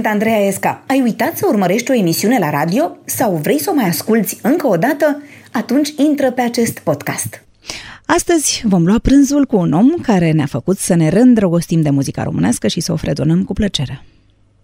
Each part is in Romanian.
Sunt Andreea Esca. Ai uitat să urmărești o emisiune la radio sau vrei să o mai asculți încă o dată? Atunci intră pe acest podcast. Astăzi vom lua prânzul cu un om care ne-a făcut să ne rândrăgostim de muzica românească și să o fredonăm cu plăcere.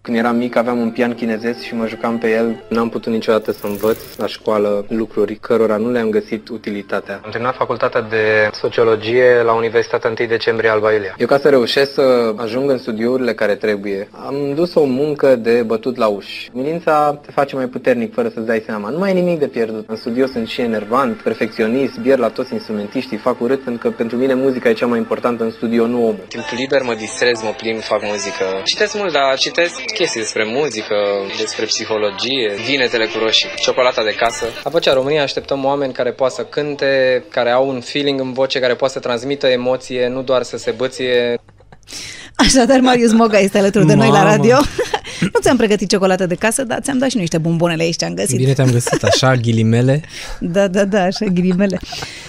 Când eram mic aveam un pian chinezesc și mă jucam pe el. N-am putut niciodată să învăț la școală lucruri cărora nu le-am găsit utilitatea. Am terminat facultatea de sociologie la Universitatea 1 decembrie Alba Iulia. Eu ca să reușesc să ajung în studiourile care trebuie, am dus o muncă de bătut la uși. Milința te face mai puternic fără să-ți dai seama. Nu mai e nimic de pierdut. În studio sunt și enervant, perfecționist, bier la toți instrumentiștii, fac urât pentru că pentru mine muzica e cea mai importantă în studio, nu omul. Timp liber mă distrez, mă plimb, fac muzică. Citesc mult, dar citesc chestii despre muzică, despre psihologie, vinetele cu roșii, ciocolata de casă. La Vocea România așteptăm oameni care poată să cânte, care au un feeling în voce, care poate să transmită emoție, nu doar să se băție. Așadar, Marius Moga este alături de noi la radio. nu ți-am pregătit ciocolată de casă, dar ți-am dat și niște bombonele aici ce am găsit. Bine te-am găsit, așa, ghilimele. Da, da, da, așa, ghilimele.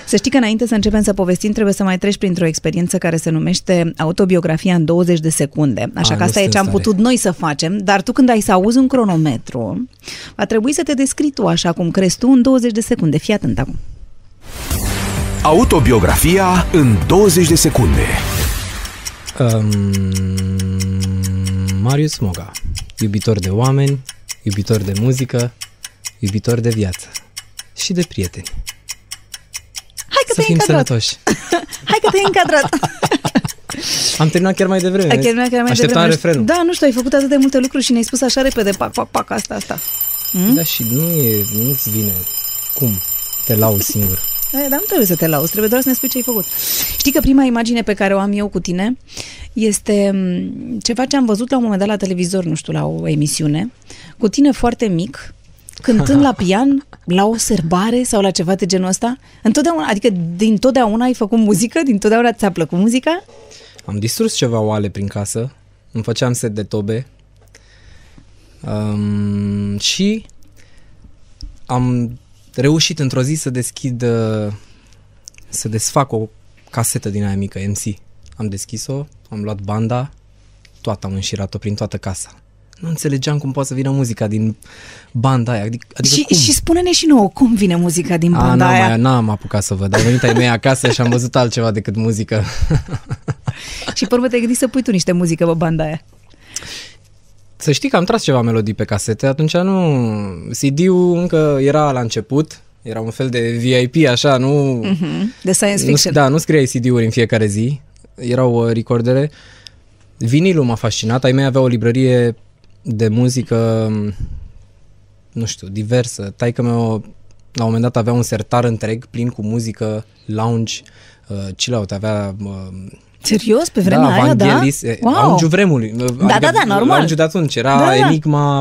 Să știi că înainte să începem să povestim, trebuie să mai treci printr-o experiență care se numește autobiografia în 20 de secunde. Așa A, că nu asta e sunt ce am stare. putut noi să facem, dar tu când ai să auzi un cronometru, va trebui să te descrii tu așa cum crezi tu în 20 de secunde. Fii atent acum. Autobiografia în 20 de secunde. Um, Marius Moga, iubitor de oameni, iubitor de muzică, iubitor de viață și de prieteni. Hai că Să te-ai fim încadrat! sănătoși. Hai că te-ai încadrat! Am terminat chiar mai devreme. Ai vezi? terminat chiar mai Așteptam devreme. refrenul. Da, nu știu, ai făcut atât de multe lucruri și ne-ai spus așa repede, pac, pac, pac, asta, asta. Da, și nu e, nu-ți vine. Cum? Te lau singur. E, dar nu trebuie să te lauzi, trebuie doar să ne spui ce ai făcut. Știi că prima imagine pe care o am eu cu tine este m, ceva ce am văzut la un moment dat la televizor, nu știu, la o emisiune, cu tine foarte mic, cântând la pian, la o serbare sau la ceva de genul ăsta. Întotdeauna, adică din totdeauna ai făcut muzică? Din totdeauna ți-a plăcut muzica? Am distrus ceva oale prin casă, îmi făceam set de tobe um, și am reușit într-o zi să deschid, uh, să desfac o casetă din aia mică, MC. Am deschis-o, am luat banda, toată am înșirat-o prin toată casa. Nu înțelegeam cum poate să vină muzica din banda aia. Adică, adică și, cum? și spune-ne și nouă, cum vine muzica din A, banda n-am, aia? mai, n-am apucat să văd. Au venit ai mei acasă și am văzut altceva decât muzică. Și pe urmă te-ai gândit să pui tu niște muzică pe banda aia. Să știi că am tras ceva melodii pe casete, atunci nu... CD-ul încă era la început, era un fel de VIP așa, nu... Mhm, De science nu fiction. da, nu scriai CD-uri în fiecare zi, erau uh, recordere. Vinilul m-a fascinat, ai mei avea o librărie de muzică, nu știu, diversă. Taică meu la un moment dat avea un sertar întreg plin cu muzică, lounge, uh, chill out, avea uh, Serios? Pe vremea da, aia, da? Vangelis, e, Wow. lounge-ul vremului. da, da, normal. Lounge de atunci, era Da, da, da. Enigma,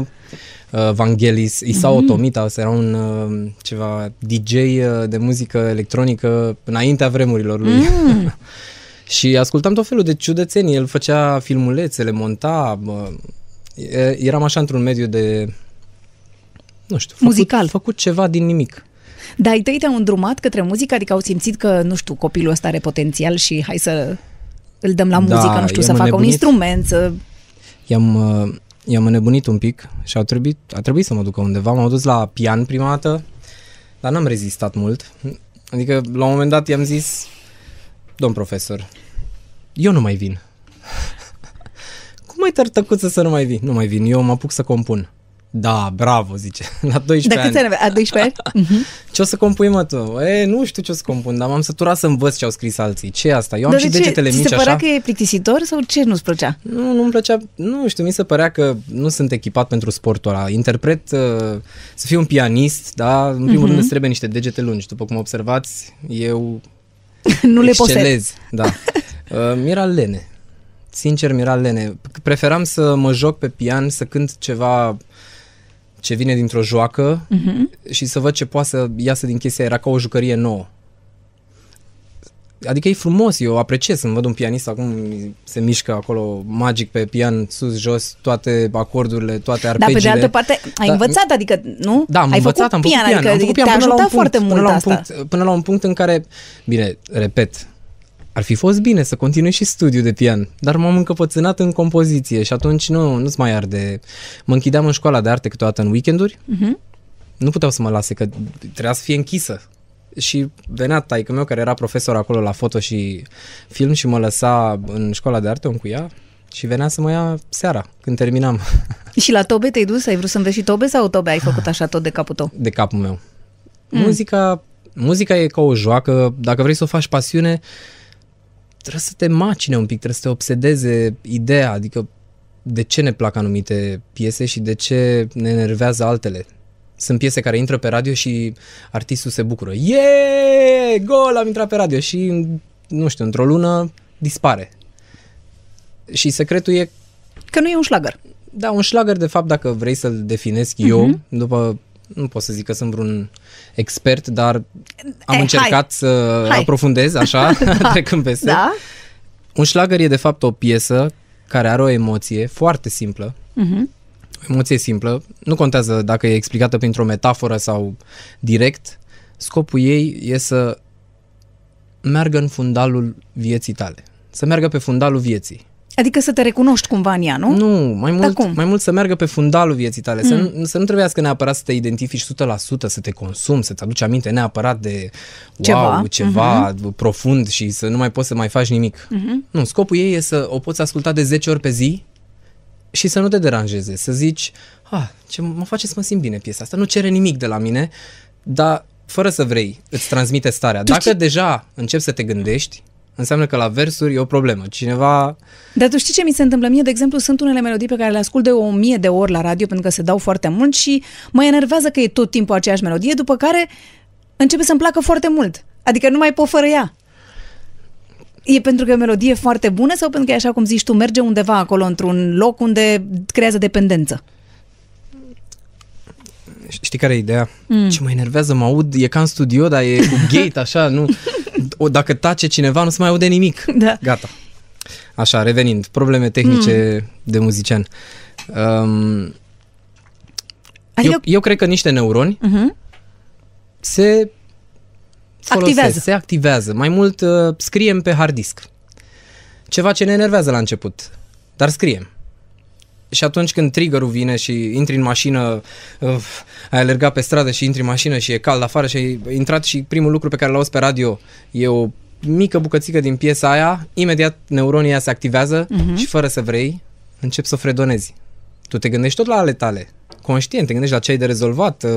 uh, Vangelis, Isao mm-hmm. Tomita, ăsta era un uh, ceva DJ uh, de muzică electronică înaintea vremurilor lui. Mm. și ascultam tot felul de ciudățenii, el făcea filmulețe, le monta, uh, e- eram așa într-un mediu de nu știu, făcut, Muzical. făcut ceva din nimic. Dar ai tăi te-au îndrumat către muzică? Adică au simțit că, nu știu, copilul ăsta are potențial și hai să îl dăm la Da, muzică, nu știu, să i-am facă un înnebunit. instrument, să... I-am, uh, i-am înnebunit un pic și a trebuit, a trebuit să mă duc undeva. M-am dus la pian prima dată, dar n-am rezistat mult. Adică, la un moment dat i-am zis, domn profesor, eu nu mai vin. Cum ai tărtăcuță să nu mai vin? Nu mai vin, eu mă apuc să compun. Da, bravo, zice. La 12 De ani. câți ani avea? A 12 ani? Mhm. Ce o să compui, mă, tu? E, nu știu ce o să compun, dar m-am săturat să învăț ce au scris alții. ce e asta? Eu am Dar și de ce? degetele Ți mici se părea așa. că e plictisitor sau ce nu-ți plăcea? Nu, nu-mi plăcea, nu știu, mi se părea că nu sunt echipat pentru sportul ăla. Interpret, uh, să fiu un pianist, da, în primul Mhm. rând îți trebuie niște degete lungi. După cum observați, eu nu le posed. excelez. Da. Uh, mi-era lene. Sincer, mi-era lene. Preferam să mă joc pe pian, să cânt ceva ce vine dintr-o joacă Mhm. și să văd ce poate să iasă din chestia. Era ca o jucărie nouă. Adică e frumos, eu apreciez când văd un pianist acum se mișcă acolo magic pe pian, sus, jos, toate acordurile, toate Dar arpegiile. pe de altă parte, ai Da, învățat, adică, nu? Da, am ai învățat, făcut am făcut pian, pian, adică am făcut te-a pian până la un ajutat punct, foarte până mult la un asta. punct, până la un punct în care, bine, repet, ar fi fost bine să continui și studiu de pian, dar m-am încăpățânat în compoziție și atunci nu, nu-ți mai arde. Mă închideam în școala de arte câteodată în weekenduri, Mhm. nu puteau să mă lase, că trebuia să fie închisă. Și venea taică meu, care era profesor acolo la foto și film și mă lăsa în școala de arte, o încuia și venea să mă ia seara, când terminam Și la tobe te-ai dus? Ai vrut să înveți și tobe sau tobe ai făcut așa tot de capul tău? de capul meu. Mm. Muzica, muzica e ca o joacă, dacă vrei să o faci pasiune, trebuie să te macine un pic, trebuie să te obsedeze ideea, adică de ce ne plac anumite piese și de ce ne enervează altele. Sunt piese care intră pe radio și artistul se bucură. Yeah! Gol, am intrat pe radio și, nu știu, într-o lună dispare. Și secretul e Că nu e un șlagăr. da, un șlagăr, de fapt, dacă vrei să-l definesc uh-huh. eu, după, nu pot să zic că sunt vreun expert, dar am Eh, încercat hai. să Hai. aprofundez, așa, trecând peste. Da? Un șlagăr e, de fapt, o piesă care are o emoție foarte simplă, Mhm. o emoție simplă, nu contează dacă e explicată printr-o metaforă sau direct, scopul ei e să meargă în fundalul vieții tale, să meargă pe fundalul vieții. Adică să te recunoști cumva în ea, nu? Nu, mai mult, cum? mai mult să meargă pe fundalul vieții tale, mm. să, nu, să nu trebuiască neapărat să te identifici 100%, să te consumi, să-ți aduci aminte neapărat de Ceva. wow, ceva uh-huh. profund și să nu mai poți să mai faci nimic. Uh-huh. Nu, scopul ei e să o poți asculta de 10 ori pe zi și să nu te deranjeze, să zici, ah, ce mă face să mă simt bine piesa asta, nu cere nimic de la mine, dar fără să vrei, îți transmite starea. Tu Dacă știi- deja începi să te gândești, înseamnă că la versuri e o problemă. Cineva Dar tu știi ce mi se întâmplă? Mie, de exemplu, sunt unele melodii pe care le ascult de o mie de ori la radio pentru că se dau foarte mult și mă enervează că e tot timpul aceeași melodie, după care începe să-mi placă foarte mult. Adică nu mai pot fără ea. E pentru că e o melodie foarte bună sau pentru că, e așa cum zici tu, merge undeva acolo într-un loc unde creează dependență? Știi care e ideea? Mm. Ce mă enervează, mă aud, e ca în studio, dar e cu gate, așa, nu... O, dacă tace cineva, nu se mai aude nimic. Da. Gata. Așa, revenind, probleme tehnice mm. de muzician. Um, Adică, eu, eu cred că niște neuroni uh-huh. se folosesc, Activează. se activează. Mai mult uh, scriem pe hard disk. Ceva ce ne enervează la început, dar scriem. Și atunci când triggerul vine și intri în mașină, uh, ai alergat pe stradă și intri în mașină și e cald afară și ai intrat și primul lucru pe care l-auzi pe radio e o mică bucățică din piesa aia, imediat neuronii aia se activează uh-huh. și fără să vrei, începi să o fredonezi. Tu te gândești tot la ale tale, conștient, te gândești la ce ai de rezolvat, uh,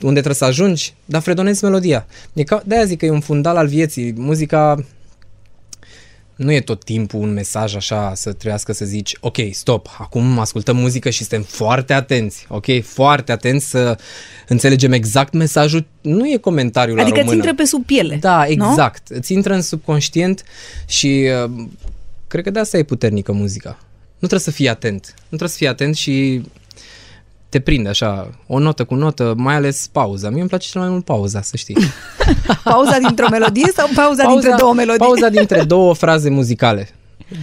unde trebuie să ajungi, dar fredonezi melodia. E ca, de-aia zic că e un fundal al vieții. Muzica nu e tot timpul un mesaj așa să trebuiască să zici ok, stop, acum ascultăm muzică și suntem foarte atenți, ok, foarte atenți să înțelegem exact mesajul, nu e comentariul adică la ți română. intră pe sub piele. Da, nu? exact. Îți intră în subconștient și uh, cred că de asta e puternică muzica. Nu trebuie să fii atent. Nu trebuie să fii atent și te prinde așa, o notă cu notă, mai ales pauza. Mie îmi place cel mai mult pauza, să știi. Pauza dintr-o melodie sau pauza, pauza dintre două melodii? Pauza dintre două fraze muzicale.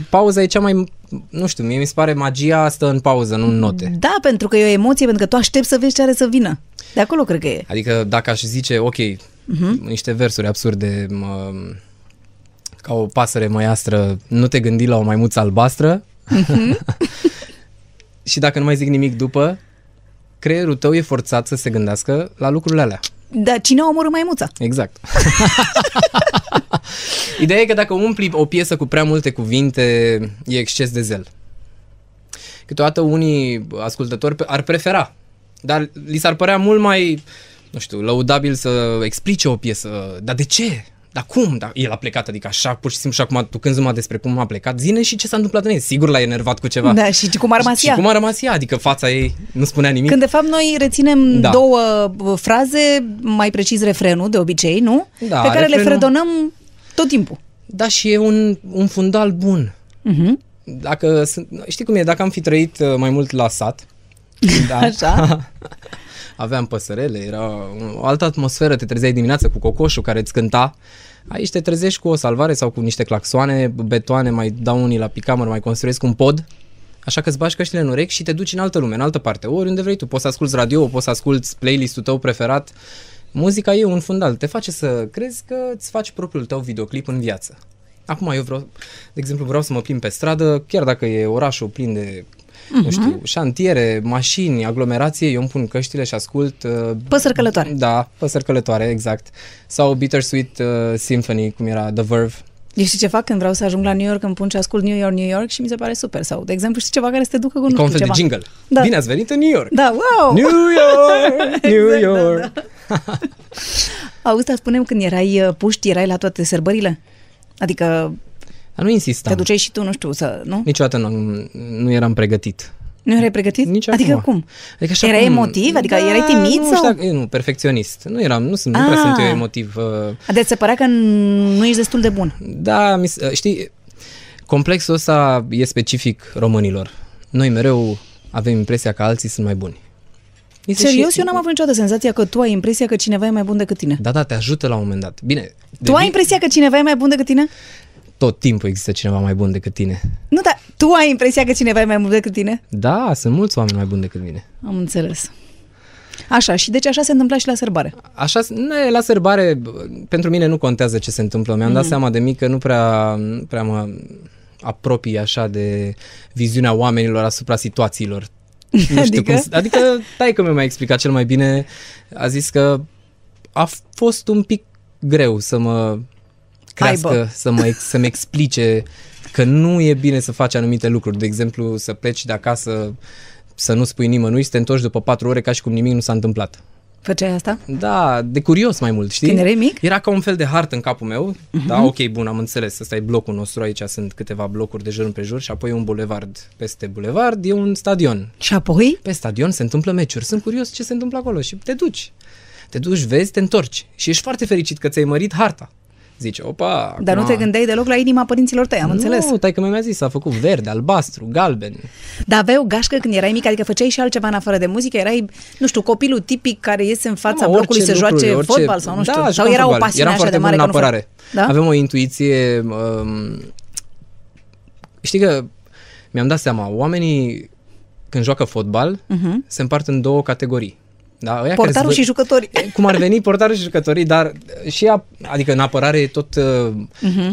Pauza e cea mai, nu știu, mie mi se pare magia stă în pauză, nu în note. Da, pentru că e o emoție, pentru că tu aștepți să vezi ce are să vină. De acolo cred că e. Adică dacă aș zice, ok, Mhm. uh-huh. niște versuri absurde, mă, ca o pasăre măiastră, nu te gândi la o maimuță albastră Mhm. și dacă nu mai zic nimic după, creierul tău e forțat să se gândească la lucrurile alea. Dar cine a omorât maimuța? Exact. Ideea e că dacă umpli o piesă cu prea multe cuvinte, e exces de zel. Câteodată unii ascultători ar prefera, dar li s-ar părea mult mai, nu știu, lăudabil să explice o piesă. Dar de ce? Dar cum? Dar el a plecat, adică așa, pur și simplu, și acum tu când numai despre cum a plecat, zine și ce s-a întâmplat în ei. Sigur l-a enervat cu ceva. Da, și cum a rămas și ea. cum a rămas ea, adică fața ei nu spunea nimic. Când de fapt noi reținem Da. două uh, fraze, mai precis refrenul de obicei, nu? Da, Pe care le refrenul- fredonăm tot timpul. Da, și e un, un fundal bun. Uh-huh. Dacă, sunt- știi cum e, dacă am fi trăit uh, mai mult la sat, da, Așa. aveam păsărele, era o altă atmosferă, te trezeai dimineața cu cocoșul care îți cânta, aici te trezești cu o salvare sau cu niște claxoane, betoane, mai dau unii la picamăr, mai construiesc un pod, așa că îți bagi căștile în urechi și te duci în altă lume, în altă parte, oriunde vrei tu, poți să asculti radio, poți să asculti playlist-ul tău preferat, muzica e un fundal, te face să crezi că îți faci propriul tău videoclip în viață. Acum eu vreau, de exemplu, vreau să mă plimb pe stradă, chiar dacă e orașul plin de uh-huh. nu știu, șantiere, mașini, aglomerație, eu îmi pun căștile și ascult... Uh, Păsări călătoare. Da, păsări călătoare, exact. Sau Bittersweet uh, Symphony, cum era The Verve. Eu știi ce fac când vreau să ajung la New York, îmi pun și ascult New York, New York și mi se pare super. Sau, de exemplu, știi ceva care să te ducă cu nu Ca un știu fel de ceva. jingle. Da. Bine ați venit în New York! Da, wow! New York! New Exact, da, York! Auzi, dar spunem când erai uh, puști, erai la toate sărbările? Adică Dar nu insistam. te duceai și tu, nu știu, să, nu? Niciodată nu, nu eram pregătit. Nu erai pregătit? Nici adică acum. cum? Adică așa Erai cum- emotiv? Adică erai timid nu, sau? Știu, dacă- nu, perfecționist. Nu eram, nu, sunt, nu prea Ah. sunt eu emotiv. uh, Deci se părea că nu ești destul de bun. Da, mi, s- știi, complexul ăsta e specific românilor. Noi mereu avem impresia că alții sunt mai buni. Mi se Serios, și- eu n-am avut niciodată senzația că tu ai impresia că cineva e mai bun decât tine. Da, da, te ajută la un moment dat. Bine, Tu ai impresia că cineva e mai bun decât tine? Tot timpul există cineva mai bun decât tine. Nu, dar tu ai impresia că cineva e mai bun decât tine? Da, sunt mulți oameni mai buni decât mine. Am înțeles. Așa, și deci așa se întâmpla și la sărbare. Așa, ne, la sărbare, b- pentru mine nu contează ce se întâmplă. Mi-am Mhm. dat seama de mic că nu prea, nu prea mă apropii așa de viziunea oamenilor asupra situațiilor. Nu știu Adică? cum, adică, tai că mi-a mai explicat cel mai bine, a zis că a fost un pic greu să mă crească, Aibă. să mă, ex- să-mi explice că nu e bine să faci anumite lucruri. De exemplu, să pleci de acasă, să nu spui nimănui, să te întorci după patru ore ca și cum nimic nu s-a întâmplat. Făceai asta? Da, de curios mai mult, știi? Când erai mic? Era ca un fel de hartă în capul meu. Uh-huh. Da, ok, bun, am înțeles. Ăsta e blocul nostru, aici sunt câteva blocuri de jur împrejur și apoi e un bulevard. Peste bulevard e un stadion. Și apoi? Pe stadion se întâmplă meciuri. Sunt curios ce se întâmplă acolo și te duci. Te duci, vezi, te întorci. Și ești foarte fericit că ți-ai mărit harta. Zice, opa, Dar nu acum- te gândeai deloc la inima părinților tăi, am înțeles. Nu, tai că mi-a zis, a făcut verde, albastru, galben. Dar aveai o gașcă când erai mic, adică făceai și altceva în afară de muzică, erai, nu știu, copilul tipic care iese în fața Mă, blocului să orice joace lucruri, orice- fotbal sau nu știu. Da, sau jucam era o fotbal. pasiune Eram așa foarte de mare bun că în nu apărare. fă- Da? Avem o intuiție... Um, știi că mi-am dat seama, oamenii când joacă fotbal Mhm. se împart în două categorii. Da, ăia care Portarul se și jucătorii. cum ar veni portarul și jucătorii, dar și a, adică în apărare e tot, uh,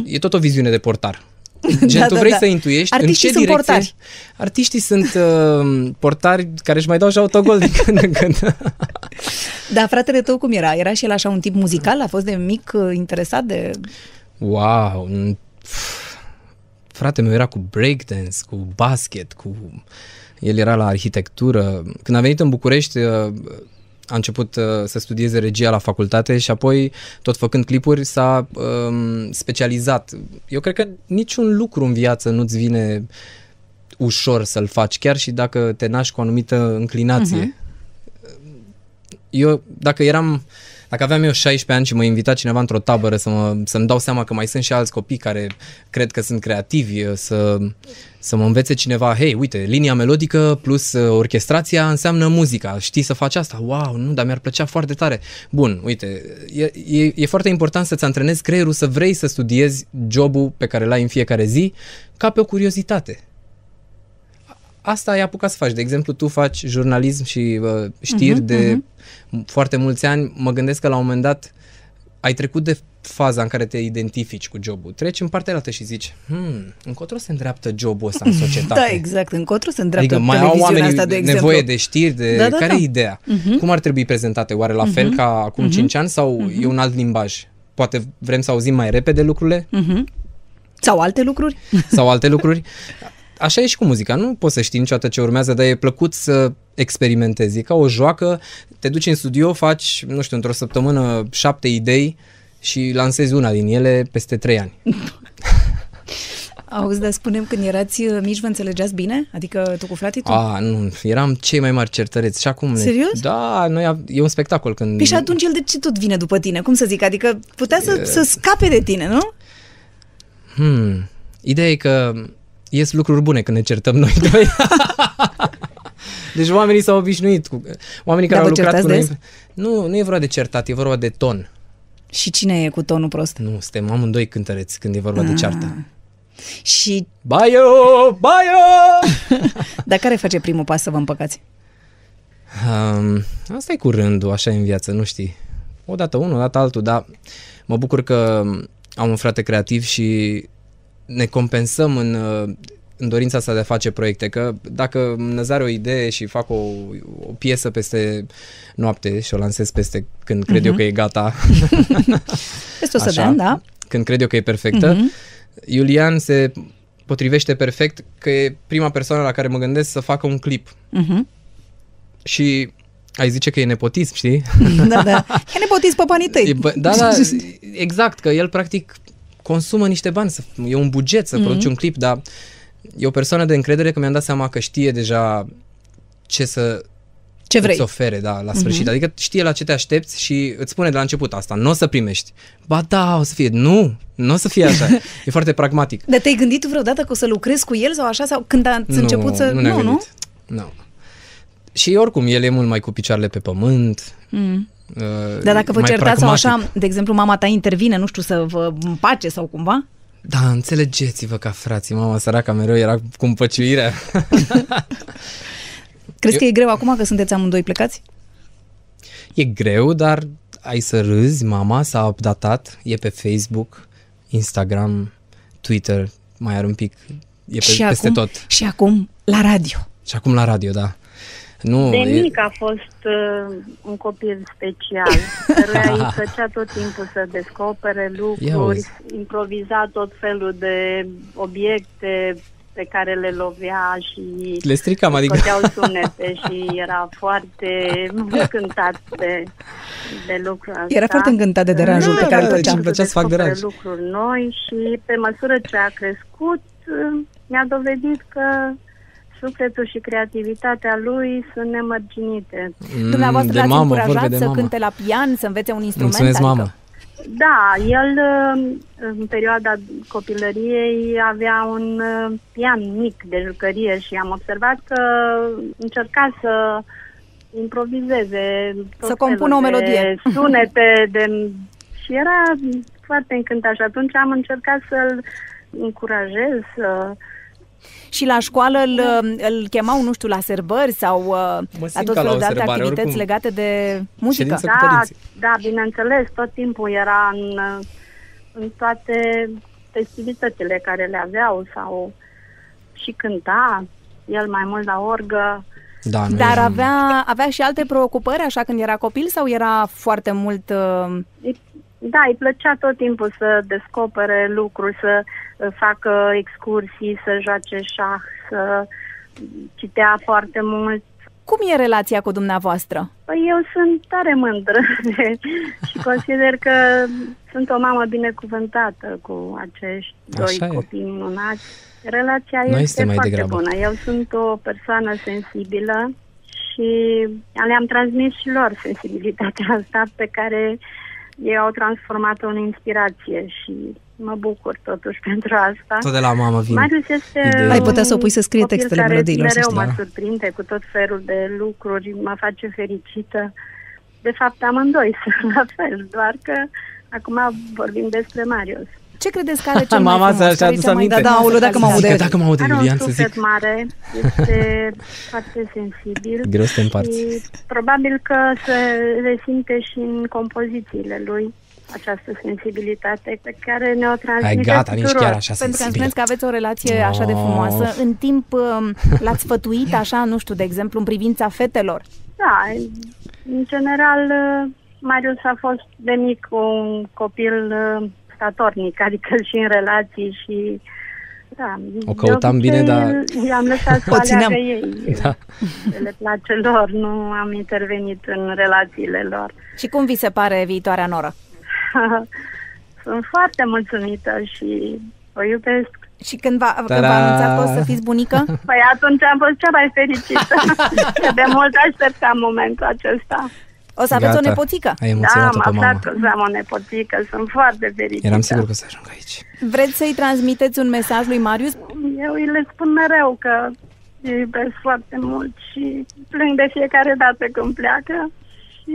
e tot o viziune de portar. Gen, Mhm. Da, tu da, vrei da. să intuiești Artiștii în ce sunt direcție... portari. Artiștii sunt uh, portari care își mai dau și autogol din când în când. Dar fratele tău cum era? Era și el așa un tip muzical? A fost de mic uh, interesat de... Wow! n- Frate meu era cu breakdance, cu basket, cu... El era la arhitectură. Când a venit în București, uh, a început uh, să studieze regia la facultate și apoi, tot făcând clipuri, s-a um, specializat. Eu cred că niciun lucru în viață nu-ți vine ușor să-l faci, chiar și dacă te naști cu o anumită înclinație. Eu, dacă eram, dacă aveam eu 16 ani și mă invita cineva într-o tabără să mă, să-mi dau seama că mai sunt și alți copii care cred că sunt creativi, să, să mă învețe cineva, hei, uite, linia melodică plus uh, orchestrația înseamnă muzica, știi să faci asta? Wow, nu, dar mi-ar plăcea foarte tare. Bun, uite, e, e, e foarte important să-ți antrenezi creierul să vrei să studiezi jobul pe care l-ai în fiecare zi ca pe o curiozitate asta ai apucat să faci. De exemplu, tu faci jurnalism și uh, știri uh-huh, de uh-huh. foarte mulți ani. Mă gândesc că la un moment dat ai trecut de faza în care te identifici cu jobul. Treci în partea altă și zici, hmm, încotro se îndreaptă jobul ăsta în societate. Da, exact. Încotro se îndreaptă Adică mai au televiziunea oamenii asta, de exemplu. nevoie de știri, de Da, da, care da. e ideea? Uh-huh. Cum ar trebui prezentate? Oare la fel uh-huh. ca acum uh-huh. 5 ani sau uh-huh. e un alt limbaj? Poate vrem să auzim mai repede lucrurile? Mhm. Sau alte lucruri? sau alte lucruri. Așa e și cu muzica, nu poți să știi niciodată ce urmează, dar e plăcut să experimentezi. E ca o joacă, te duci în studio, faci, nu știu, într-o săptămână șapte idei și lansezi una din ele peste trei ani. Auzi, dar spunem când erați uh, mici, vă înțelegeați bine? Adică tu cu frații tu? A, nu, eram cei mai mari certăreți și acum... ne- Serios? Da, noi, a- e un spectacol când... Păi și atunci el de ce tot vine după tine? Cum să zic? Adică putea să, să scape de tine, nu? Hmm. Ideea e că ies lucruri bune când ne certăm noi doi. deci oamenii s-au obișnuit cu... Oamenii care Dar au vă lucrat cu certați noi... Nu, nu e vorba de certat, e vorba de ton. Și cine e cu tonul prost? Nu, suntem amândoi cântăreți când e vorba de ceartă. Și Baio, baio! dar care face primul pas să vă împăcați? Um, asta e cu rândul, așa e în viață, nu știi. Odată unul, odată altul, dar mă bucur că am un frate creativ și ne compensăm în, uh, în dorința asta de a face proiecte, că dacă năzare o idee și fac o, o piesă peste noapte și o lansez peste când cred uh-huh. eu că e gata, Peste 100 de ani, da? când cred eu că e perfectă, uh-huh. Iulian se potrivește perfect că e prima persoană la care mă gândesc să facă un clip. Uh-huh. Și ai zice că e nepotism, știi? Da, da. E nepotism pe banii tăi. E, bă, da, da, exact, că el practic consumă niște bani, să, e un buget să mm-hmm. produci un clip, dar e o persoană de încredere că mi-am dat seama că știe deja ce să Ce vrei. îți ofere, da, la sfârșit. Mm-hmm. Adică știe la ce te aștepți și îți spune de la început asta, nu o să primești. Ba da, o să fie. Nu, nu o să fie așa. e foarte pragmatic. Dar te-ai gândit tu vreodată că o să lucrezi cu el sau așa? Sau când ați început să... Nu, ne-am nu, nu? gândit. Nu. Și oricum, el e mult mai cu picioarele pe pământ. Mm. Uh, Dar dacă vă mai certați sau pragmatic. așa, de exemplu, mama ta intervine, nu știu, să vă împace sau cumva? Da, înțelegeți-vă ca frații. Mama săraca mereu era cu împăciuirea. Crezi Eu- că e greu acum că sunteți amândoi plecați? E greu, dar ai să râzi, mama s-a updatat, e pe Facebook, Instagram, Twitter, mai are un pic, e pe, și peste acum, tot. Și acum la radio. Și acum la radio, da. Nu, De e, mic a fost uh, un copil special, căruia îi plăcea tot timpul să descopere Ia lucruri, uzi. improviza tot felul de obiecte pe care le lovea și le stricam, adică... scoteau sunete și era foarte încântat de, de lucrul ăsta. Era foarte încântat de deranjul Da, pe care da, îl făcea. îmi plăcea să fac descopere deranj. lucruri noi și pe măsură ce a crescut uh, mi-a dovedit că sufletul și creativitatea lui sunt nemărginite. Mm, Dumneavoastră de l-ați mamă, încurajat vorbe de să mamă. cânte la pian, să învețe un instrument? Mulțumesc, adică... mamă. Da, el uh, în perioada copilăriei avea un uh, pian mic de jucărie și am observat că încerca să improvizeze tot Să compună felul o melodie. de sunete de... și era foarte încântat și atunci am încercat să-l încurajez să Și la școală îl, îl chemau, nu știu, la serbări sau uh, la simt tot ca la felul o de alte sărbare, activități oricum. legate de muzică. Ședință cu Da, părinții. da, bineînțeles, tot timpul era în, în toate festivitățile care le aveau sau și cânta, el mai mult la orgă. Da, noi Dar eram- avea, avea și alte preocupări așa când era copil sau era foarte mult... Uh, Îi- Da, îi plăcea tot timpul să descopere lucruri, să uh, facă excursii, să joace șah, să citea foarte mult. cum e relația cu dumneavoastră? Păi eu sunt tare mândră de, și consider că sunt o mamă binecuvântată cu acești doi Așa e. copii minunați. Relația Noi este suntem mai foarte degrabă. bună. Eu sunt o persoană sensibilă și le-am transmis și lor sensibilitatea asta pe care ei au transformat-o în inspirație și mă bucur totuși pentru asta. Tot de la mamă vin. Marius este Ideea. Ai putea să o pui să scrie un copil textele care melodiilor, să mereu știi. mă Da. surprinde cu tot felul de lucruri, mă face fericită. De fapt, amândoi sunt la fel, doar că acum vorbim despre Marius. Ce credeți că are cel mai Mama frumos? s-a- și-a Care e adus cea mai- aminte. Da, da, aoleu, dacă mă Zic aude. că dacă mă aude Are un Iulian să suflet zic. mare, este foarte sensibil. Greu să te împarți. Și probabil că se resimte și în compozițiile lui această sensibilitate pe care ne-o transmite Hai, gata, nici tuturor. chiar așa Pentru că îmi sensibil. spuneți că aveți o relație așa de Of. frumoasă. În timp um, l-ați sfătuit așa, nu știu, de exemplu, în privința fetelor. Da, în general, uh, Marius a fost de mic un copil uh, statornic, adică și în relații și da, O căutam de obicei, bine, dar- I-am lăsat să O țineam. aleagă ei. Da. Ce le place lor, nu am intervenit în relațiile lor. Și cum vi se pare viitoarea noră? Sunt foarte mulțumită și o iubesc. Și când v-a, când Ta-da! v-a anunțat că o să fiți bunică? Păi atunci am fost cea mai fericită. Că de mult așteptam momentul acesta. O să aveți Gata. o nepoțică? Ai Da, emoționat-o am pe aflat mama. că o să am o nepoțică, sunt foarte fericită. Eram sigur că o să ajung aici. Vreți să-i transmiteți un mesaj lui Marius? Eu îi le spun mereu că îi iubesc foarte mult și plâng de fiecare dată când pleacă și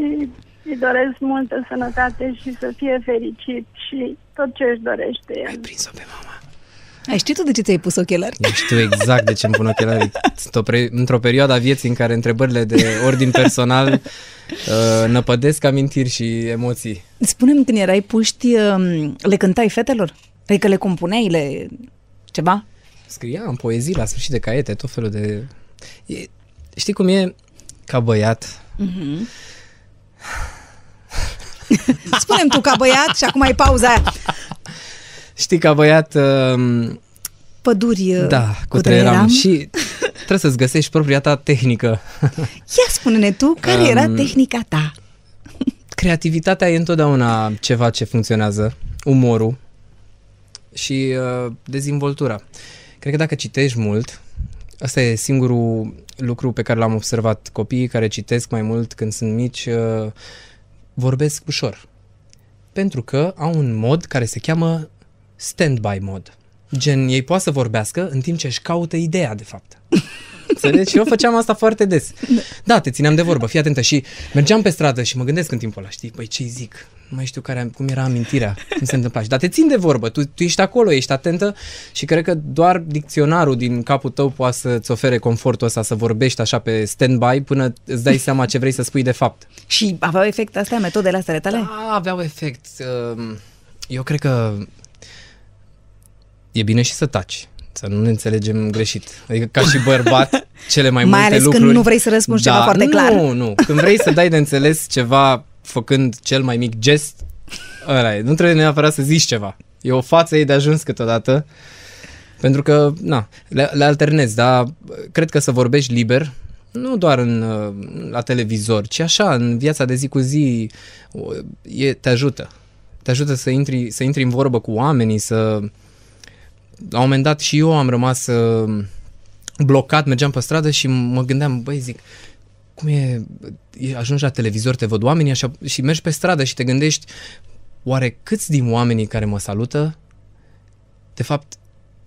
îi doresc multă sănătate și să fie fericit și tot ce își dorește Ai el. prins-o pe mama. Ai știi tu de ce ți-ai pus ochelari? Eu știu exact de ce îmi pun ochelarii. Sunt o pre- într-o perioadă a vieții în care întrebările de ordin personal uh, năpădesc amintiri și emoții. Spune-mi, când erai puști, um, le cântai fetelor? Adică le compuneai, le... Ceva? Scriam poezii la sfârșit de caiete, tot felul de... E, știi cum e ca băiat? Spune-mi tu ca băiat și acum ai pauza aia. Știi ca băiat... Uh, Păduri uh, da, cu trăieram și trebuie să-ți găsești propria ta tehnică. Ia spune-ne tu, care era Um, tehnica ta? Creativitatea e întotdeauna ceva ce funcționează, umorul și uh, dezvoltura. Cred că dacă citești mult, asta e singurul lucru pe care l-am observat. Copiii care citesc mai mult când sunt mici uh, vorbesc ușor. Pentru că au un mod care se cheamă stand-by mod. Gen, ei poate să vorbească în timp ce își caută ideea, de fapt. Înțelegi? Și eu făceam asta foarte des. Da, te țineam de vorbă, fii atentă. Și mergeam pe stradă și mă gândesc în timpul ăla, știi, păi ce zic? Nu mai știu care, cum era amintirea, cum se întâmpla. Și, Dar te țin de vorbă, tu, tu ești acolo, ești atentă și cred că doar dicționarul din capul tău poate să-ți ofere confortul ăsta să vorbești așa pe stand-by până îți dai seama ce vrei să spui de fapt. Și aveau efect astea, metodele astea ale tale? Da, aveau efect. Um, Eu cred că e bine și să taci. Să nu ne înțelegem greșit. Adică ca și bărbat, cele mai, Mai multe ales când lucruri... nu vrei să răspunzi ceva foarte nu, clar. Nu, nu. Când vrei să dai de înțeles ceva făcând cel mai mic gest, ăla e. Nu trebuie neapărat să zici ceva. E o față ei de ajuns câteodată. Pentru că, na, le, le alternezi, dar cred că să vorbești liber, nu doar în, uh, la televizor, ci așa, în viața de zi cu zi, o, e, te ajută. Te ajută să intri, să intri în vorbă cu oamenii, să... La un moment dat și eu am rămas uh, blocat, mergeam pe stradă și mă gândeam, băi, zic, cum e, e, ajungi la televizor, te văd oamenii așa și mergi pe stradă și te gândești, oare câți din oamenii care mă salută, de fapt,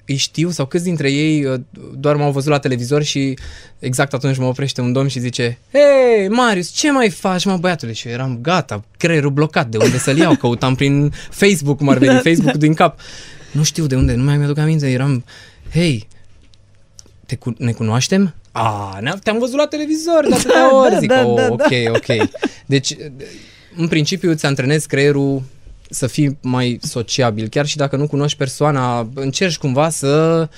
îi știu sau câți dintre ei uh, doar m-au văzut la televizor și exact atunci mă oprește un domn și zice Hei, Marius, ce mai faci, mă, băiatule? Și eu eram gata, creierul blocat, de unde să-l iau? Căutam prin Facebook, cum ar veni, Facebook din cap. Nu știu de unde, nu mai mi-aduc aminte, eram, hei, te cu- ne cunoaștem? A, ne te-am văzut la televizor de atâtea ori. da, Zic, da, oh, da, ok, ok. Deci, în principiu, îți antrenezi creierul să fii mai sociabil. Chiar și dacă nu cunoști persoana, încerci cumva să...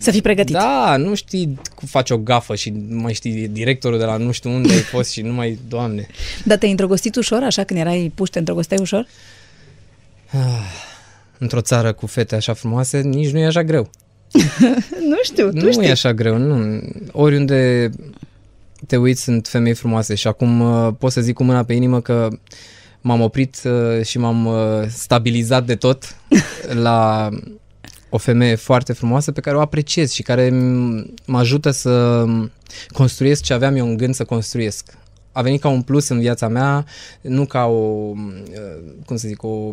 Să fii pregătit. Da, nu știi cum faci o gafă și nu mai știi directorul de la nu știu unde ai fost și nu mai, doamne. Dar te-ai îndrăgostit ușor, așa, când erai puș, te îndrăgosteai ușor? Într-o țară cu fete așa frumoase, nici nu e așa greu. Nu știu, tu nu știi. e așa greu, nu. Oriunde te uiți sunt femei frumoase și acum uh, pot să zic cu mâna pe inimă că m-am oprit uh, și m-am uh, stabilizat de tot la o femeie foarte frumoasă pe care o apreciez și care m- mă ajută să construiesc ce aveam eu în gând să construiesc. A venit ca un plus în viața mea, nu ca o, uh, cum să zic, o,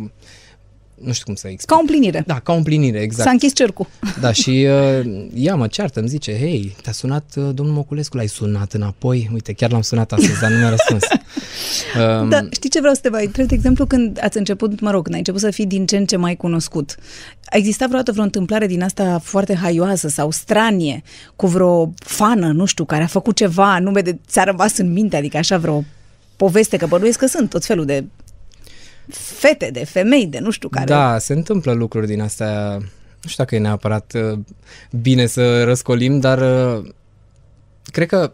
nu știu cum să explic. Ca o împlinire. Da, ca o împlinire, exact. S-a închis cercul. Da, și uh, ea mă ceartă, îmi zice, hei, te-a sunat uh, domnul Moculescu, l-ai sunat înapoi? Uite, chiar l-am sunat astăzi, dar nu mi-a răspuns. Um, Da, știi ce vreau să te mai întreb? De exemplu, când ați început, mă rog, când ai început să fii din ce în ce mai cunoscut, a existat vreodată vreo întâmplare din asta foarte haioasă sau stranie, cu vreo fană, nu știu, care a făcut ceva, nume de ți-a rămas în minte, adică așa vreo poveste, că bănuiesc că sunt tot felul de fete, de femei, de nu știu care. Da, se întâmplă lucruri din astea, nu știu dacă e neapărat uh, bine să răscolim, dar uh, cred că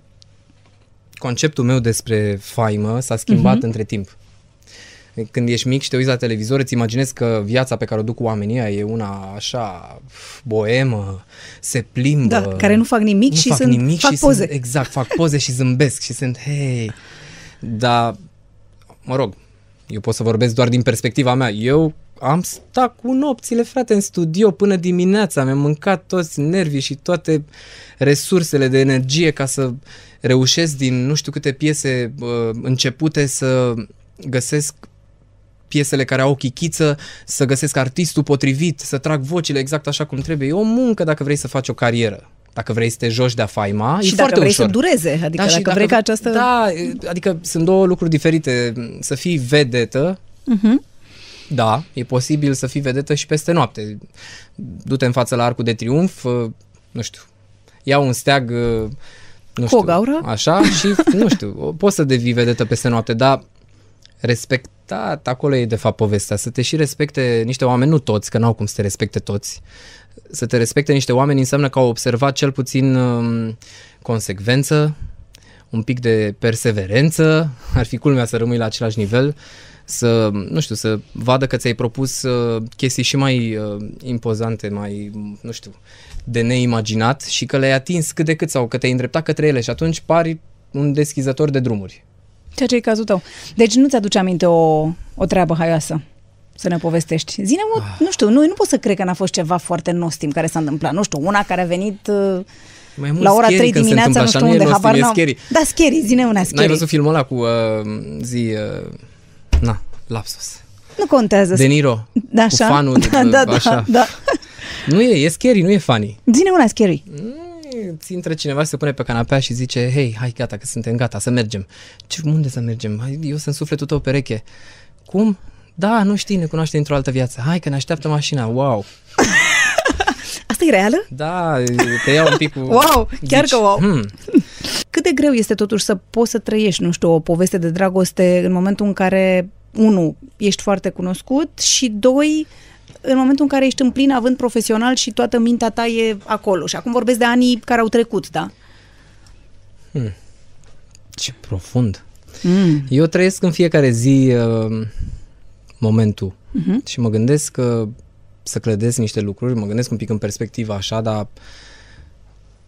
conceptul meu despre faimă s-a schimbat uh-huh. între timp. Când ești mic și te uiți la televizor, îți imaginezi că viața pe care o duc cu oamenii ăia e una așa boemă, se plimbă. Da, care nu fac nimic nu și fac sunt, nimic fac și poze. Sunt, exact, fac poze și zâmbesc și sunt, hei, dar, mă rog, eu pot să vorbesc doar din perspectiva mea. Eu am stat cu nopțile, frate, în studio până dimineața, mi-am mâncat toți nervii și toate resursele de energie ca să reușesc din nu știu câte piese uh, începute să găsesc piesele care au chichiță, să găsesc artistul potrivit, să trag vocile exact așa cum trebuie. E o muncă dacă vrei să faci o carieră. Dacă vrei să te joci de-a faima, și e dacă foarte vrei ușor. să dureze, adică Da, și dacă, vrei ca această... Da, adică sunt două lucruri diferite. Să fii vedetă, Uh-huh. da, e posibil să fii vedetă și peste noapte. Du-te în față la Arcul de Triunf, uh, nu știu, ia un steag, uh, nu Cu știu, o gaură? așa și, nu știu, poți să devii vedetă peste noapte, dar respectat, acolo e de fapt povestea, să te și respecte niște oameni, nu toți, că n-au cum să te respecte toți, să te respecte niște oameni înseamnă că au observat cel puțin um, consecvență, un pic de perseverență, ar fi culmea să rămâi la același nivel, să, nu știu, să vadă că ți-ai propus uh, chestii și mai uh, impozante, mai, nu știu, de neimaginat și că le-ai atins cât de cât sau că te-ai îndreptat către ele și atunci pari un deschizător de drumuri. Ceea ce e cazul tău. Deci nu ți-aduce aminte o, o treabă haioasă să ne povestești. Zine, mă, ah. nu știu, nu, nu pot să cred că n-a fost ceva foarte nostim care s-a întâmplat. Nu știu, una care a venit uh, Mai mult la ora scary 3 când se dimineața, nu întâmplă știu așa, unde, nu e habar nostim, e n-am. scary. Da, scary, zine una scary. N-ai văzut filmul ăla cu uh, zi, uh, na, lapsus. Nu contează. De Niro, da, așa? cu fanul, da, de- da, da, așa. da. Nu e, e scary, nu e funny. Zine una scary. Ți intră cineva, se pune pe canapea și zice Hei, hai gata, că suntem gata, să mergem Ce, unde să mergem? Hai, eu sunt sufletul tău pereche Cum? Da, nu știi, ne cunoaște într-o altă viață Hai că ne așteaptă mașina, wow Asta e reală? Da, te iau un pic cu... Wow, chiar că wow. Hmm, Cât de greu este totuși să poți să trăiești, nu știu, o poveste de dragoste în momentul în care, unu, ești foarte cunoscut și doi, în momentul în care ești în plin avânt profesional și toată mintea ta e acolo. Și acum vorbesc de anii care au trecut, da? ce profund Mm. Eu trăiesc în fiecare zi uh, momentul Mhm. și mă gândesc că să clădesc niște lucruri, mă gândesc un pic în perspectivă așa, dar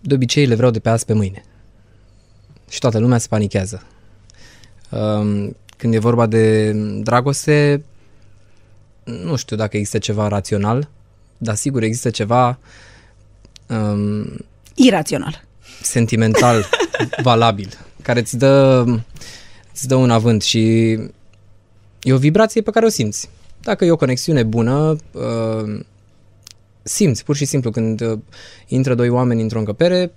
de obicei le vreau de pe azi pe mâine. Și toată lumea se panichează. Um, Când e vorba de dragoste, nu știu dacă există ceva rațional, dar sigur există ceva um, Irațional. sentimental valabil, care îți dă, îți dă un avânt și e o vibrație pe care o simți. Dacă e o conexiune bună, uh, simți pur și simplu când uh, intră doi oameni într-o încăpere,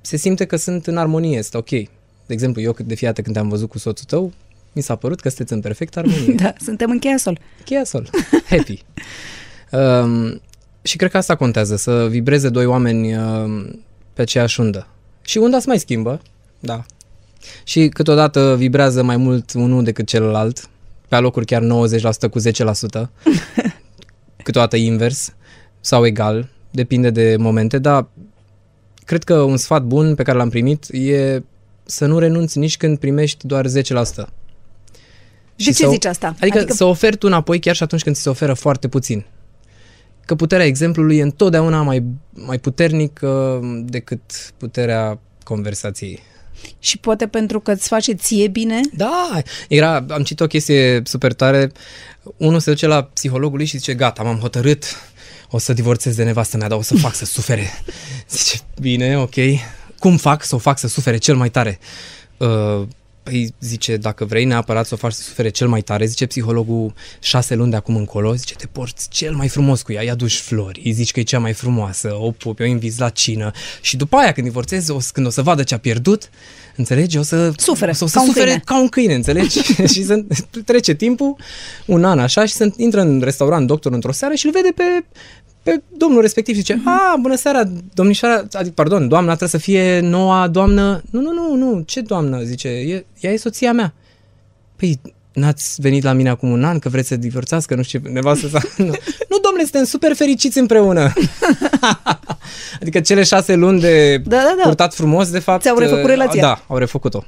se simte că sunt în armonie, este ok. De exemplu, eu de fiată când te-am văzut cu soțul tău, mi s-a părut că sunteți în perfect armonie. Da, suntem în cheia sol. Cheia sol. Happy. Um, și cred că asta contează, să vibreze doi oameni um, pe aceeași undă. Și unda se mai schimbă, da. Și câteodată vibrează mai mult unul decât celălalt, pe alocuri chiar 90% cu 10%, câteodată invers sau egal, depinde de momente, dar cred că un sfat bun pe care l-am primit e să nu renunți nici când primești doar 10%. De ce să, zici asta? Adică, adică să oferi tu înapoi chiar și atunci când ți se oferă foarte puțin. Că puterea exemplului e întotdeauna mai, mai puternică decât puterea conversației. Și poate pentru că îți face ție bine? Da, era, am citit o chestie super tare. Unul se duce la psihologul lui și zice, gata, m-am hotărât, o să divorțez de nevastă mea, dar o să fac să sufere. Zice, bine, ok. Cum fac să o fac să sufere cel mai tare? Uh, Păi zice, dacă vrei neapărat să o faci să sufere cel mai tare, zice psihologul șase luni de acum încolo, zice, te porți cel mai frumos cu ea, îi aduci flori, îi zici că e cea mai frumoasă, o pupi, o invizi la cină și după aia când divorțezi, o, să- când o să vadă ce a pierdut, înțelegi, o să Sufere, o să, o să ca un sufere câine. ca un câine, înțelegi? și să, trece timpul, un an așa și să intră în restaurant doctor într-o seară și îl vede pe pe domnul respectiv și zice, Mhm. a, bună seara, domnișoara, adică, pardon, doamna trebuie să fie noua doamnă. Nu, nu, nu, nu, ce doamnă? Zice, e, ea e soția mea. Păi, n-ați venit la mine acum un an că vreți să divorțați, că nu știu ce, nevastă sa. Nu, nu domnule, suntem super fericiți împreună. adică cele șase luni de Da, da, da. purtat frumos, de fapt... Ți-au refăcut uh, relația. Da, au refăcut-o.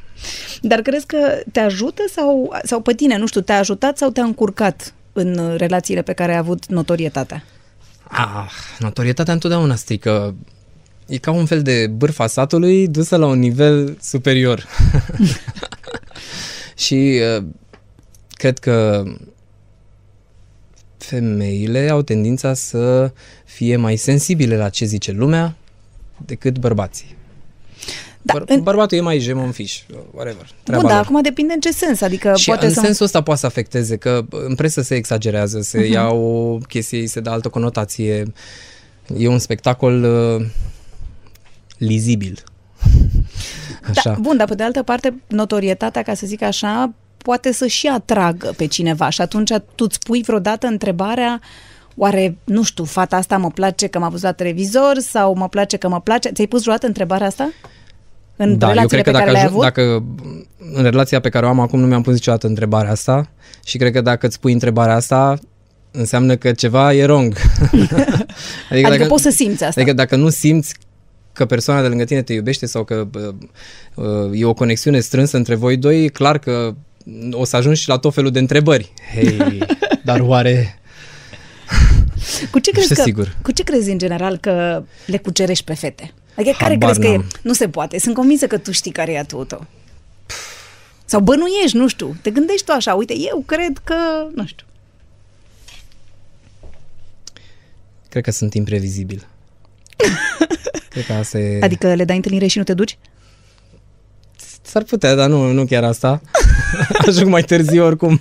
Dar crezi că te ajută sau, sau pe tine, nu știu, te-a ajutat sau te-a încurcat în uh, relațiile pe care ai avut notorietatea? Ah, notorietatea întotdeauna strică. E ca un fel de bârfa satului dusă la un nivel superior. și uh, cred că femeile au tendința să fie mai sensibile la ce zice lumea decât bărbații. Da, Băr- în- Bărbatul e mai jemonfiș, whatever. treaba Bun, dar lor. acum depinde în ce sens, adică Și poate în să... sensul ăsta poate să afecteze, că în presă se exagerează, se Mhm. uh-huh. ia o chestie, îi se dă altă conotație. E un spectacol uh, lizibil. Așa. Da, bun, dar pe de altă parte, notorietatea, ca să zic așa, poate să și atragă pe cineva și atunci tu îți pui vreodată întrebarea Oare, nu știu, fata asta mă place că m-a văzut la televizor sau mă place că mă place? Ți-ai pus vreodată întrebarea asta? În da, eu relațiile cred că pe care dacă, le-ai aju- avut? dacă în relația pe care o am acum nu mi-am pus niciodată întrebarea asta și cred că dacă îți pui întrebarea asta, înseamnă că ceva e wrong. adică, adică poți să simți asta. Adică dacă nu simți că persoana de lângă tine te iubește sau că uh, uh, e o conexiune strânsă între voi doi, clar că o să ajungi și la tot felul de întrebări. Hei, dar oare... Cu ce, crezi că, sigur. cu ce crezi în general că le cucerești pe fete? Adică care crezi că e? Nu se poate. Sunt convinsă că tu știi care e atutul tău. Sau bănuiești, nu știu. Te gândești tu așa, uite, eu cred că, nu știu. Cred că sunt imprevizibil. cred că asta e... Adică le dai întâlnire și nu te duci? S-ar putea, dar nu, nu chiar asta. Ajung mai târziu oricum.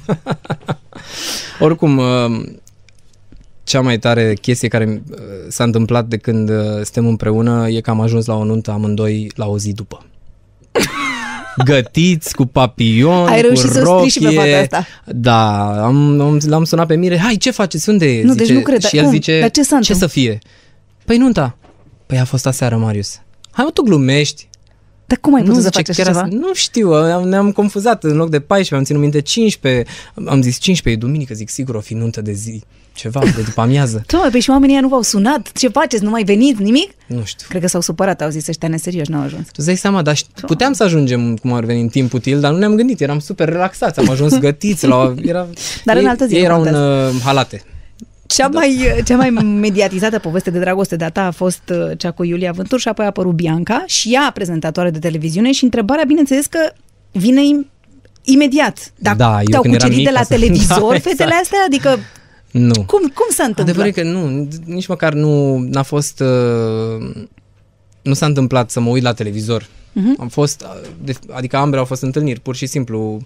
oricum, uh, cea mai tare chestie care uh, s-a întâmplat de când uh, suntem împreună e că am ajuns la o nuntă amândoi la o zi după. Gătiți cu papion, Ai reușit cu să rochie. și pe fata asta. Da, am, am, l-am sunat pe Mire, hai ce faceți, unde e? Nu, zice, deci nu cred, și el cum? zice, Dar ce s-a ce să fie? Păi nunta. Păi a fost aseară, Marius. Hai mă, tu glumești. Dar cum ai putut nu, să zice, faci chiar așa ceva? Nu știu, am, ne-am confuzat în loc de 14, am ținut minte 15, am zis 15, e duminică, zic sigur o fi nuntă de zi, ceva, de după amiază. Tu, pe și oamenii ăia nu v-au sunat? Ce faceți? Nu mai veniți? Nimic? Nu știu. Cred că s-au supărat, au zis ăștia neserioși, n-au ajuns. Tu îți dai seama, dar ș- puteam să ajungem cum ar veni în timp util, dar nu ne-am gândit, eram super relaxați, am ajuns gătiți la... Era, Dar ei, în altă zi ei nu erau în contează. uh, halate. Cea mai, cea mai mediatizată poveste de dragoste de-a ta a fost uh, cea cu Iulia Vântur și apoi a apărut Bianca și ea prezentatoare de televiziune și întrebarea, bineînțeles că vine im- imediat. Dar Da, eu te-au când eram cucerit de mic, la asta- televizor Da, fetele exact. astea? Adică Nu. cum, cum s-a întâmplat? Adevărul e că nu, nici măcar nu n-a fost... Uh, nu s-a întâmplat să mă uit la televizor. Mhm. Am fost, uh, de, adică ambele au fost întâlniri pur și simplu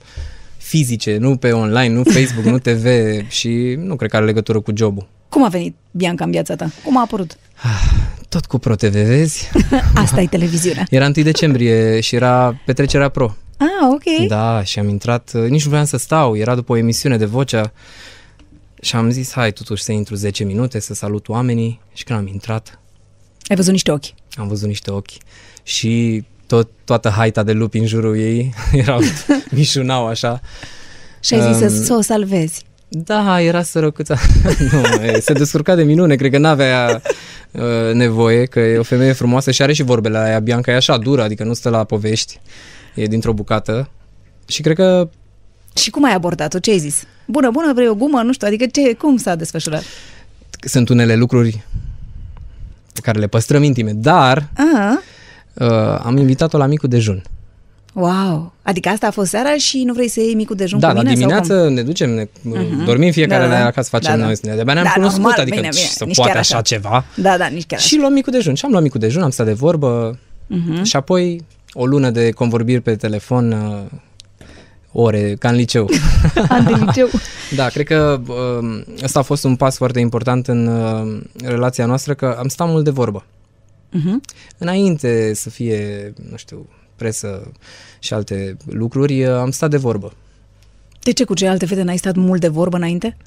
fizice, nu pe online, nu Facebook, nu TV și nu cred că are legătură cu jobul. Cum a venit Bianca în viața ta? Cum a apărut? Tot cu Pro TV, vezi? Asta e televiziunea. Era 1 decembrie și era petrecerea Pro. Ah, ok. Da, și am intrat, uh, nici nu voiam să stau, era după o emisiune de vocea și am zis, hai totuși să intru 10 minute, să salut oamenii și când am intrat, Ai văzut niște ochi. am văzut niște ochi și tot, toată haita de lupi în jurul ei erau mișunau așa. Și ai zis Um, să, să o salvezi. Da, era sărăcuța. nu, e, se descurca de minune, cred că n-avea uh, nevoie, că e o femeie frumoasă și are și vorbele aia. Bianca e așa dură, adică nu stă la povești, e dintr-o bucată. Și cred că Și cum ai abordat-o? Ce ai zis? Bună, bună, vrei o gumă? Nu știu, adică ce, cum s-a desfășurat? sunt unele lucruri pe care le păstrăm intime, dar Ah, uh, am invitat-o la micul dejun. wow! Adică asta a fost seara și nu vrei să iei micul dejun Da, cu la mine? sau dimineață ne ducem, ne, uh-huh. dormim fiecare Da, da, da. la acasă, facem Da, da, da. noi, da. de-abia ne-am Da, cunoscut, normal, adică bine, bine, să nici poate chiar așa, așa. ceva. cum? Da, da, nici chiar Și luăm micul dejun. Și am luat micul dejun, am stat de vorbă uh-huh. și apoi o lună de convorbiri pe telefon, uh, ore, ca în liceu. așa. An de liceu. da, cred că uh, ăsta a fost un pas foarte important în uh, relația noastră, că am stat mult de vorbă. Uh-huh. Înainte să fie, nu știu, presă și alte lucruri, uh, am stat de vorbă. De ce cu celelalte fete n-ai stat mult de vorbă înainte?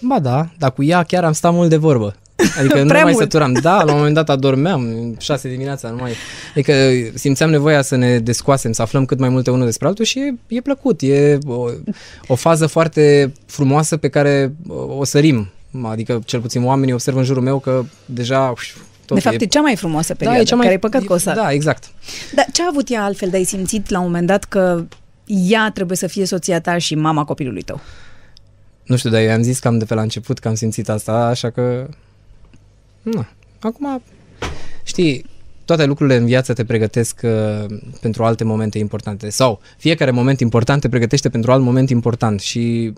Ba da, dar cu ea chiar am stat mult de vorbă. Adică nu Prea mai mult. săturam. Da, la un moment dat adormeam, șase dimineața, nu mai... Adică simțeam nevoia să ne descoasem, să aflăm cât mai multe unul despre altul și e, e plăcut. E o, o fază foarte frumoasă pe care o, o sărim. Adică cel puțin oamenii observă în jurul meu că deja... uf, Tot de fapt, e, cea mai frumoasă perioadă, da, e cea mai, care e păcat că o să... Da, exact. Dar ce a avut ea altfel de ai simțit la un moment dat că ea trebuie să fie soția ta și mama copilului tău? Nu știu, dar eu am zis cam de pe la început că am simțit asta, așa că... Na. Acum, știi, toate lucrurile în viață te pregătesc uh, pentru alte momente importante. Sau fiecare moment important te pregătește pentru alt moment important și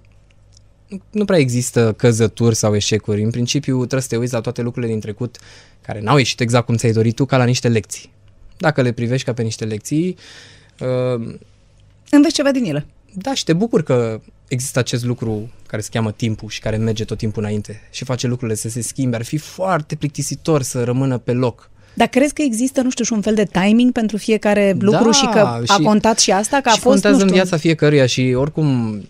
nu- nu prea există căzături sau eșecuri. În principiu trebuie să te uiți la toate lucrurile din trecut care n-au ieșit exact cum ți-ai dorit tu, ca la niște lecții. Dacă le privești ca pe niște lecții, uh, Înveți ceva din ele. da, și te bucur că există acest lucru care se cheamă timpul și care merge tot timpul înainte și face lucrurile să se schimbe. Ar fi foarte plictisitor să rămână pe loc. Dar crezi că există, nu știu, și un fel de timing pentru fiecare lucru Da, și că a și- contat și asta? Că a și fost, contează nu știu, în viața fiecăruia și oricum uh,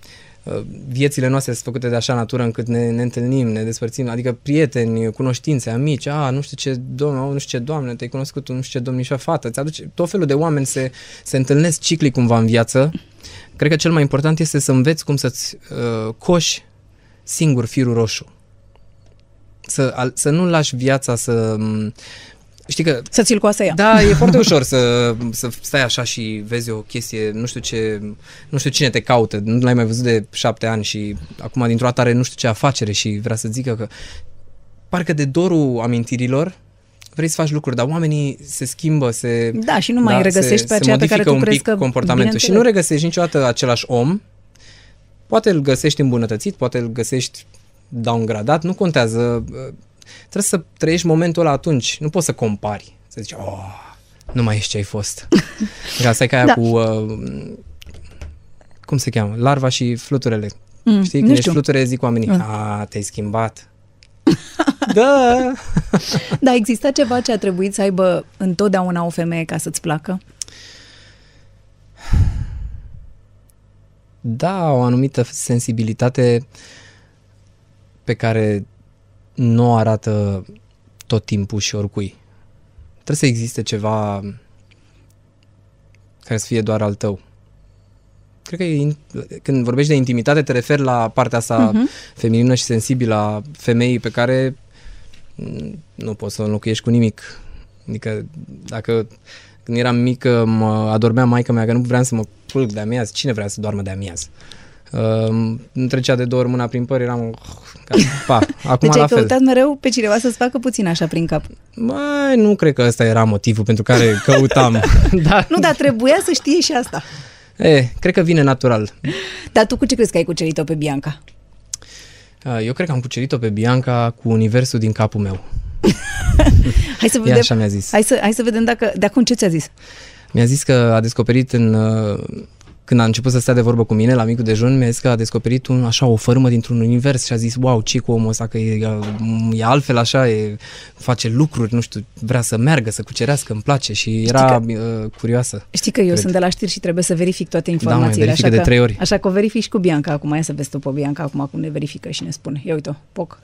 viețile noastre sunt făcute de așa natură încât ne, ne întâlnim, ne despărțim, adică prieteni, cunoștințe, amici, a, nu știu ce domn, nu știu ce doamne, te-ai cunoscut, nu știu ce domnișoară fată, îți aduce, tot felul de oameni se, se întâlnesc ciclic cumva în viață. Cred că cel mai important este să înveți cum să-ți uh, coși singur firul roșu. Să, al, să nu lași viața să... m, Știi că Să ți-l coasă ea. da, e foarte ușor să, să stai așa și vezi o chestie, nu știu ce, nu știu cine te caută, nu l-ai mai văzut de șapte ani și acum dintr-o dată are nu știu ce afacere și vrea să zică că parcă de dorul amintirilor vrei să faci lucruri, dar oamenii se schimbă, se... Da, și nu mai regăsești pe aceea pe care modifică tu un crezi pic că- comportamentul și nu bineînțeles. regăsești niciodată același om. Poate îl găsești îmbunătățit, poate îl găsești downgradat, nu contează. Trebuie să trăiești momentul ăla atunci. Nu poți să compari. Să zici, oh, nu mai ești ce ai fost. Că Asta e ca aia Da. cu... Uh, cum se cheamă? Larva și fluturele. Mm, Știi? nu Când ești știu. fluture, zic oamenii, Mm. a, te-ai schimbat. da! Da, exista ceva ce a trebuit să aibă întotdeauna o femeie ca să-ți placă? Da, o anumită sensibilitate pe care nu o arată tot timpul și oricui. Trebuie să existe ceva care să fie doar al tău. Cred că e, in- când vorbești de intimitate te referi la partea asta Mhm. uh-huh. feminină și sensibilă a femeii pe care mm, nu poți să o înlocuiești cu nimic. Adică dacă când eram mic mă adormea maica mea că nu vreau să mă culc de amiaz. Cine vrea să doarmă de amiaz? Uh, nu trecea de două ori mâna prin păr, eram... Ca, pa, acum Deci la ai fel. căutat mereu pe cineva să-ți facă puțin așa prin cap. Mai, nu cred că ăsta era motivul pentru care căutam. da. Nu, dar trebuia să știe și asta. E, cred că vine natural. Dar tu cu ce crezi că ai cucerit-o pe Bianca? Uh, Eu cred că am cucerit-o pe Bianca cu universul din capul meu. Hai să Ea vedem. așa mi-a zis. Hai să, hai să vedem dacă... De acum ce ți-a zis? Mi-a zis că a descoperit în... uh, Când a început să stea de vorbă cu mine la micul dejun, mi-a zis că a descoperit un, așa o fărâmă dintr-un univers și a zis, wow, ce cu omul ăsta, că e, e altfel așa, e, face lucruri, nu știu, vrea să meargă, să cucerească, îmi place și era uh, curioasă. Știi că eu Cred. sunt de la știri și trebuie să verific toate mă, informațiile. verifică așa de că, trei ori. Așa că o verific și cu Bianca acum. Ia să vezi tu pe Bianca acum cum ne verifică și ne spune. Ia uite-o, poc.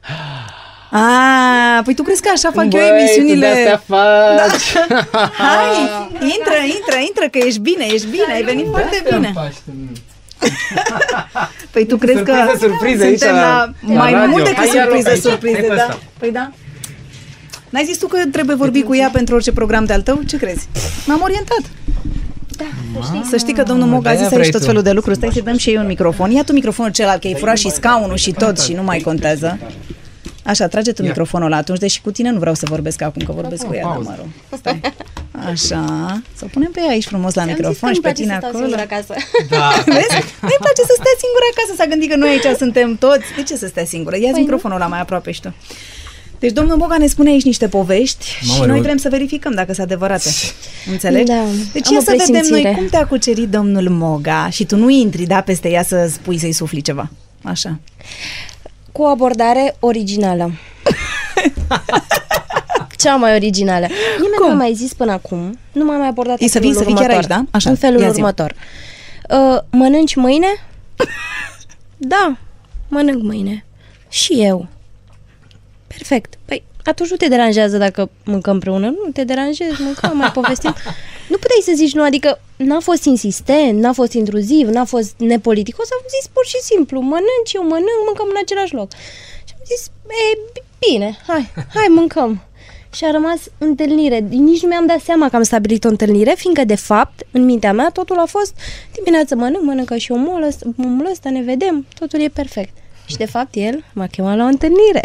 Ah, păi tu crezi că așa fac eu emisiunile? faci. Hai, intră, intră, intră, că ești bine, ești bine, ai venit foarte bine. Păi tu crezi că Surpriză, surpriză aici suntem la- la, la mai radio. mult decât Hai, ia loc surpriză, aici. surpriză, Hai pe da? ăsta. Păi da. N-ai zis tu că trebuie vorbi cu ea pentru orice program de-al tău? Ce crezi? M-am orientat. Să știi că domnul Mog a de-aia zis vrei aici tot tu. felul de lucruri. Stai să dăm și ei un microfon. Ia tu microfonul celălalt, că ai furat și scaunul și tot și nu mai contează. Așa, trage tu microfonul ăla atunci, deși cu tine nu vreau să vorbesc acum, că vorbesc cu ea, dar mă rog. Stai. Așa, să o punem pe ea aici frumos la microfon și pe tine acolo. acasă. Vezi? Nu-i place să stea singură acasă, s-a gândit că noi aici suntem toți. De ce să stea singură? Ia-ți Păi nu. microfonul ăla mai aproape și tu. Deci domnul Boga ne spune aici niște povești Mamă, și noi eu- vrem să verificăm dacă sunt adevărate. Înțelegi? Da, Deci am ia o să vedem noi presimțire. cum te-a cucerit domnul Moga și tu nu intri, da, peste ea să spui să-i sufli ceva. Așa. Cu o abordare originală. Cea mai originală. Nimeni Cum? nu mi-a mai zis până acum, nu m-a mai abordat E să în vii- felul să vii chiar următor. aici, da? Așa, În felul ia zi-mi. următor. Uh, mănânci mâine? da, mănânc mâine. Și eu. Perfect. Păi atunci nu te deranjează dacă mâncăm împreună. Nu te deranjezi, mâncăm, mai povestim. Nu puteai să zici nu, adică n-a fost insistent, n-a fost intruziv, n-a fost nepoliticos, am zis pur și simplu, mănânci, eu mănânc, mâncăm în același loc. Și am zis, e, bine, hai, hai, mâncăm. Și a rămas întâlnire. Nici nu mi-am dat seama că am stabilit o întâlnire, fiindcă, de fapt, în mintea mea, totul a fost dimineața mănânc, mănâncă și omul ăsta, omul ăsta, ne vedem, totul e perfect. Și, de fapt, el m-a chemat la o întâlnire.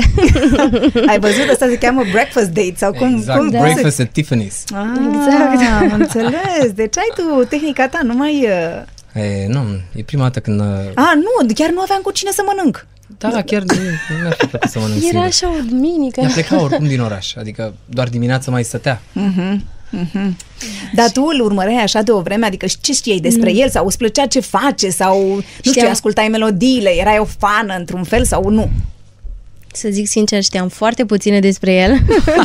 Ai văzut? Asta se cheamă breakfast date sau cum? Exact, cum, cum breakfast at Tiffany's. Ah, Exact. Am înțeles. Deci ai tu tehnica ta, nu mai... uh, E, nu, e prima dată când... uh, A, nu, chiar nu aveam cu cine să mănânc. Da, chiar nu, nu mi-a fi plăcut să mănânc Era singur. așa o duminică. Ea pleca oricum din oraș, adică doar dimineața mai stătea. Dar tu îl urmăreai așa de o vreme, adică ce știai despre el sau îți plăcea ce face sau, nu știu, Știam. ascultai melodiile, erai o fană într-un fel sau nu? Să zic sincer, știam foarte puține despre el.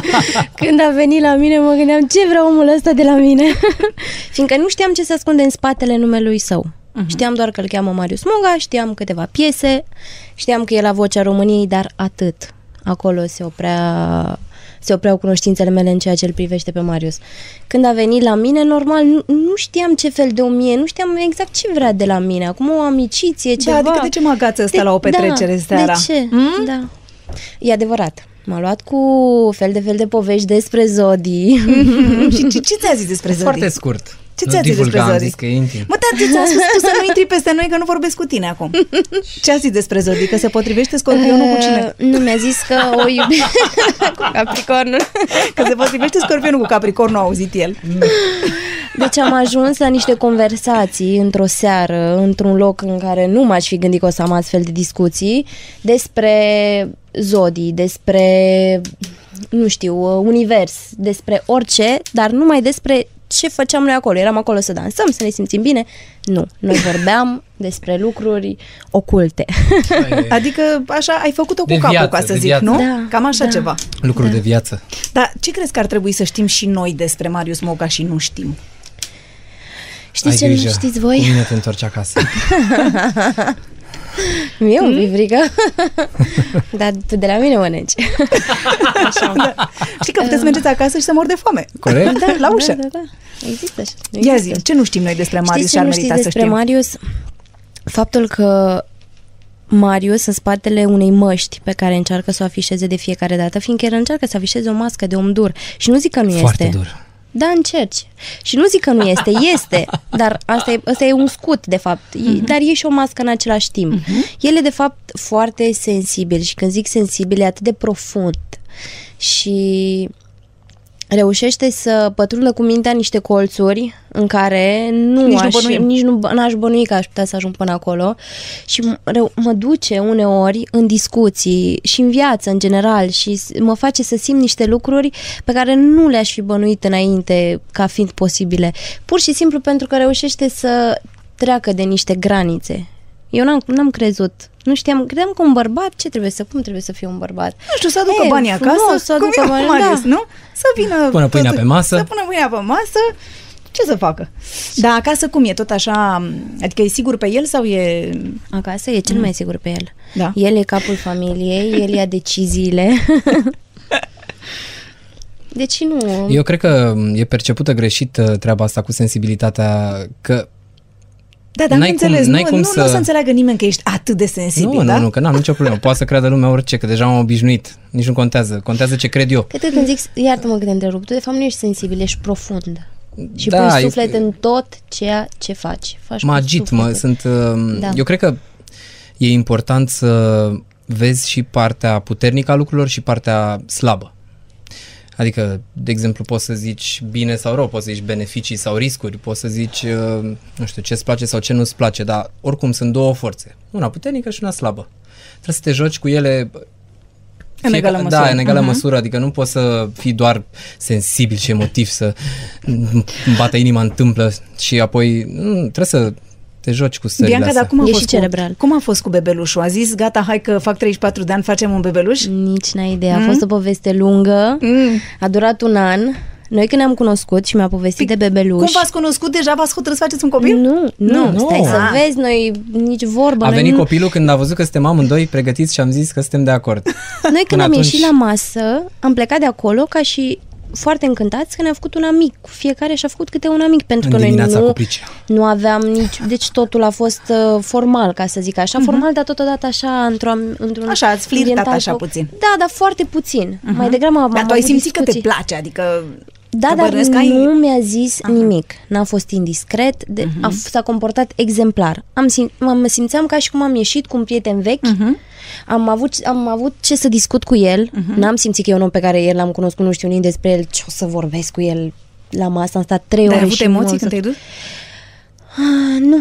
Când a venit la mine, mă gândeam ce vrea omul ăsta de la mine. Fiindcă nu știam ce se ascunde în spatele numelui său. Uh-huh. Știam doar că îl cheamă Marius Moga, știam câteva piese, știam că e la Vocea României, dar atât. Acolo se oprea se opreau cunoștințele mele în ceea ce îl privește pe Marius. Când a venit la mine, normal, nu, nu știam ce fel de om e, nu știam exact ce vrea de la mine. Acum o amiciție, Da, ceva. adică de ce mă agață ăsta la o petrecere da, seara? De ce? Mm? Da. E adevărat. M-a luat cu fel de fel de povești despre zodii. Și ce, ce ți-a zis despre zodii? Foarte scurt. Ce Nu ți-a zis divulga, despre am zodii? zis că e intim. Mă, dar ți-a spus tu să nu intri peste noi, că nu vorbesc cu tine acum. Ce a zis despre zodii? Că se potrivește scorpionul cu cine? Uh, Nu, mi-a zis că o iubește cu Capricornul. Că se potrivește scorpionul cu capricornul, a auzit el. Deci am ajuns la niște conversații într-o seară, într-un loc în care nu m-aș fi gândit că o să am astfel de discuții, despre zodii, despre, nu știu, univers, despre orice, dar numai despre ce făceam noi acolo. Eram acolo să dansăm, să ne simțim bine. Nu, noi vorbeam despre lucruri oculte. Adică așa ai făcut-o cu De capul, viață, ca să de zic, viață. nu? Da, Cam așa da. ceva. Lucruri de viață. Dar ce crezi că ar trebui să știm și noi despre Marius Moca și nu știm? Știți Ai ce grijă. nu știți Cu voi? mine te întorci acasă. Mie un pic frică. Dar tu de la mine mănânci. Așa. Știi că puteți să mergeți acasă și să mor de foame. Corect? Da, la ușă. Da, da, da. Există așa. Ia Există. zi, ce nu știm noi despre Marius Știți și ce ar nu merita știți să despre știm? Marius? Faptul că Marius în spatele unei măști pe care încearcă să o afișeze de fiecare dată, fiindcă el încearcă să afișeze o mască de om dur. Și nu zic că nu Foarte este. dur. Da, încerci. Și nu zic că nu este, este. Dar asta e, asta e un scut, de fapt. E, dar e și o mască în același timp. El e, de fapt, foarte sensibil și când zic sensibil, e atât de profund. Și reușește să pătrundă cu mintea niște colțuri în care nu Nici nu aș, bănuim. nici nu, n-aș bănui că aș putea să ajung până acolo și m- reu- mă duce uneori în discuții și în viață în general și s- mă face să simt niște lucruri pe care nu le-aș fi bănuit înainte ca fiind posibile. Pur și simplu pentru că reușește să treacă de niște granițe. Eu n-am, n-am crezut. Nu știam, credeam că un bărbat, ce trebuie să, cum trebuie să fie un bărbat? Nu știu, să aducă E, banii acasă, frumos, să aducă cum e bani, Marius, da. nu? Să vină... Pună pâinea pe masă. Să pună pâinea pe masă. Ce să facă? Dar acasă cum e? Tot așa... Adică e sigur pe el sau e... Acasă e cel mai sigur pe el. Da. El e capul familiei, el ia deciziile. Deci nu... Eu cred că e percepută greșit uh, treaba asta cu sensibilitatea, că Da, dar N-ai nu cum- înțeles. n-ai nu, cum nu, să- nu o să înțeleagă nimeni că ești atât de sensibil, nu, da? nu, nu, că n-am nicio problemă. Poate să creadă lumea orice, că deja am obișnuit. Nici nu contează. Contează ce cred eu. Cred că când zic, iartă-mă că te întrerup, tu de fapt nu ești sensibil, ești profund. Și Da, pui e- suflet în tot ceea ce faci. faci Mă cu agit, mă, sufletul. sunt... uh, Da. Eu cred că e important să vezi și partea puternică a lucrurilor și partea slabă. Adică, de exemplu, poți să zici bine sau rău, poți să zici beneficii sau riscuri, poți să zici, uh, nu știu, ce-ți place sau ce nu-ți place, dar oricum sunt două forțe. Una puternică și una slabă. Trebuie să te joci cu ele În egală da, măsură. în egală Mhm. măsură, adică nu poți să fii doar sensibil și emotiv, să îmi bată inima întâmplă și apoi nu, trebuie să te joci cu stările Bianca, astea. dar cum a, E fost și cerebral. Cu, cum a fost cu bebelușul? A zis, gata, hai că fac 34 de ani, facem un bebeluș? Nici n-ai idee. A fost o poveste lungă, Mm. a durat un an. Noi când ne-am cunoscut și mi-a povestit de bebeluș... Cum v-ați cunoscut? Deja v-ați hotărât să faceți un copil? Nu, nu, Nu. stai să Ah. vezi, noi nici vorbă. A noi venit nu, copilul când a văzut că suntem amândoi pregătiți și am zis că suntem de acord. Noi când Până am atunci- ieșit la masă, am plecat de acolo ca și foarte încântați că ne-a făcut un amic. Fiecare și-a făcut câte un amic, pentru În că noi dimineața nu, cu pricina. nu aveam nici... Deci totul a fost uh, formal, ca să zic așa. Formal, dar totodată așa, într-o, într-un Mhm. Așa, ați flirtat ambiental așa fo- puțin. Da, dar foarte puțin. Mai degrabă am Dar am tu ai avut simțit că te discuții. place, adică... Da, că dar bănuiesc că ai- nu mi-a zis nimic. N-a fost indiscret, de, Mhm. a, f- s-a comportat exemplar. Am sim, mă, mă simțeam ca și cum am ieșit cu un prieten vechi. Mhm. Am, avut, am avut ce să discut cu el. N-am simțit că e un om pe care el l-am cunoscut, nu știu nimic despre el, ce o să vorbesc cu el la masă. Am stat trei Dar ore ai avut și nu emoții am când să- te-ai dus? Ah, nu,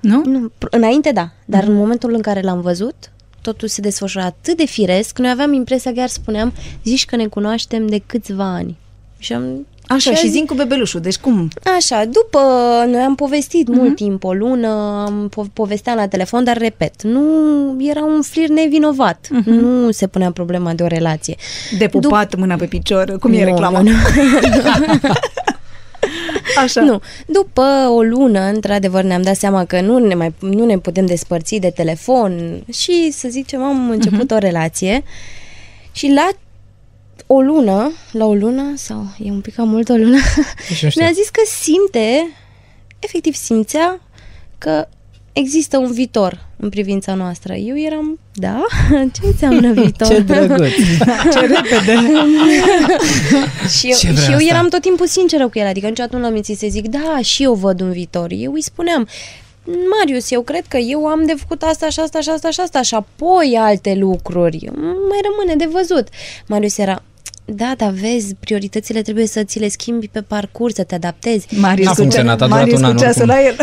Nu? nu. Pr- Înainte da, dar Mhm. în momentul în care l-am văzut, totul se desfășura atât de firesc. Noi aveam impresia, chiar spuneam, zici că ne cunoaștem de câțiva ani. Și am Așa, a și zis- zin cu bebelușul, deci cum? Așa, după noi am povestit Mhm. mult timp, o lună, am po- povesteam la telefon, dar repet, nu era un flir nevinovat. Mhm. Nu se punea problema de o relație. De pupat, mâna pe picior, cum e Nu, reclama? nu, nu. Așa. Nu. După o lună, într-adevăr, ne-am dat seama că nu ne, mai, nu ne putem despărți de telefon și, să zicem, am început Mhm. o relație și la o lună, la o lună, sau e un pic cam mult o lună, Nici nu știu. mi-a zis că simte, efectiv simțea că există un viitor în privința noastră. Eu eram, da? Ce înseamnă viitor? Ce drăguț. Ce repede! și eu, Ce vrea și eu asta? eram tot timpul sinceră cu el, adică niciodată nu l-am mințit să zic, da, și eu văd un viitor. Eu îi spuneam, Marius, eu cred că eu am de făcut asta și asta și asta și asta și apoi alte lucruri. Mai rămâne de văzut. Marius era, da, dar vezi, prioritățile trebuie să ți le schimbi pe parcurs, să te adaptezi. Marius N-a cu funcționat, a durat Marius un cu an ceasul oricum. la el.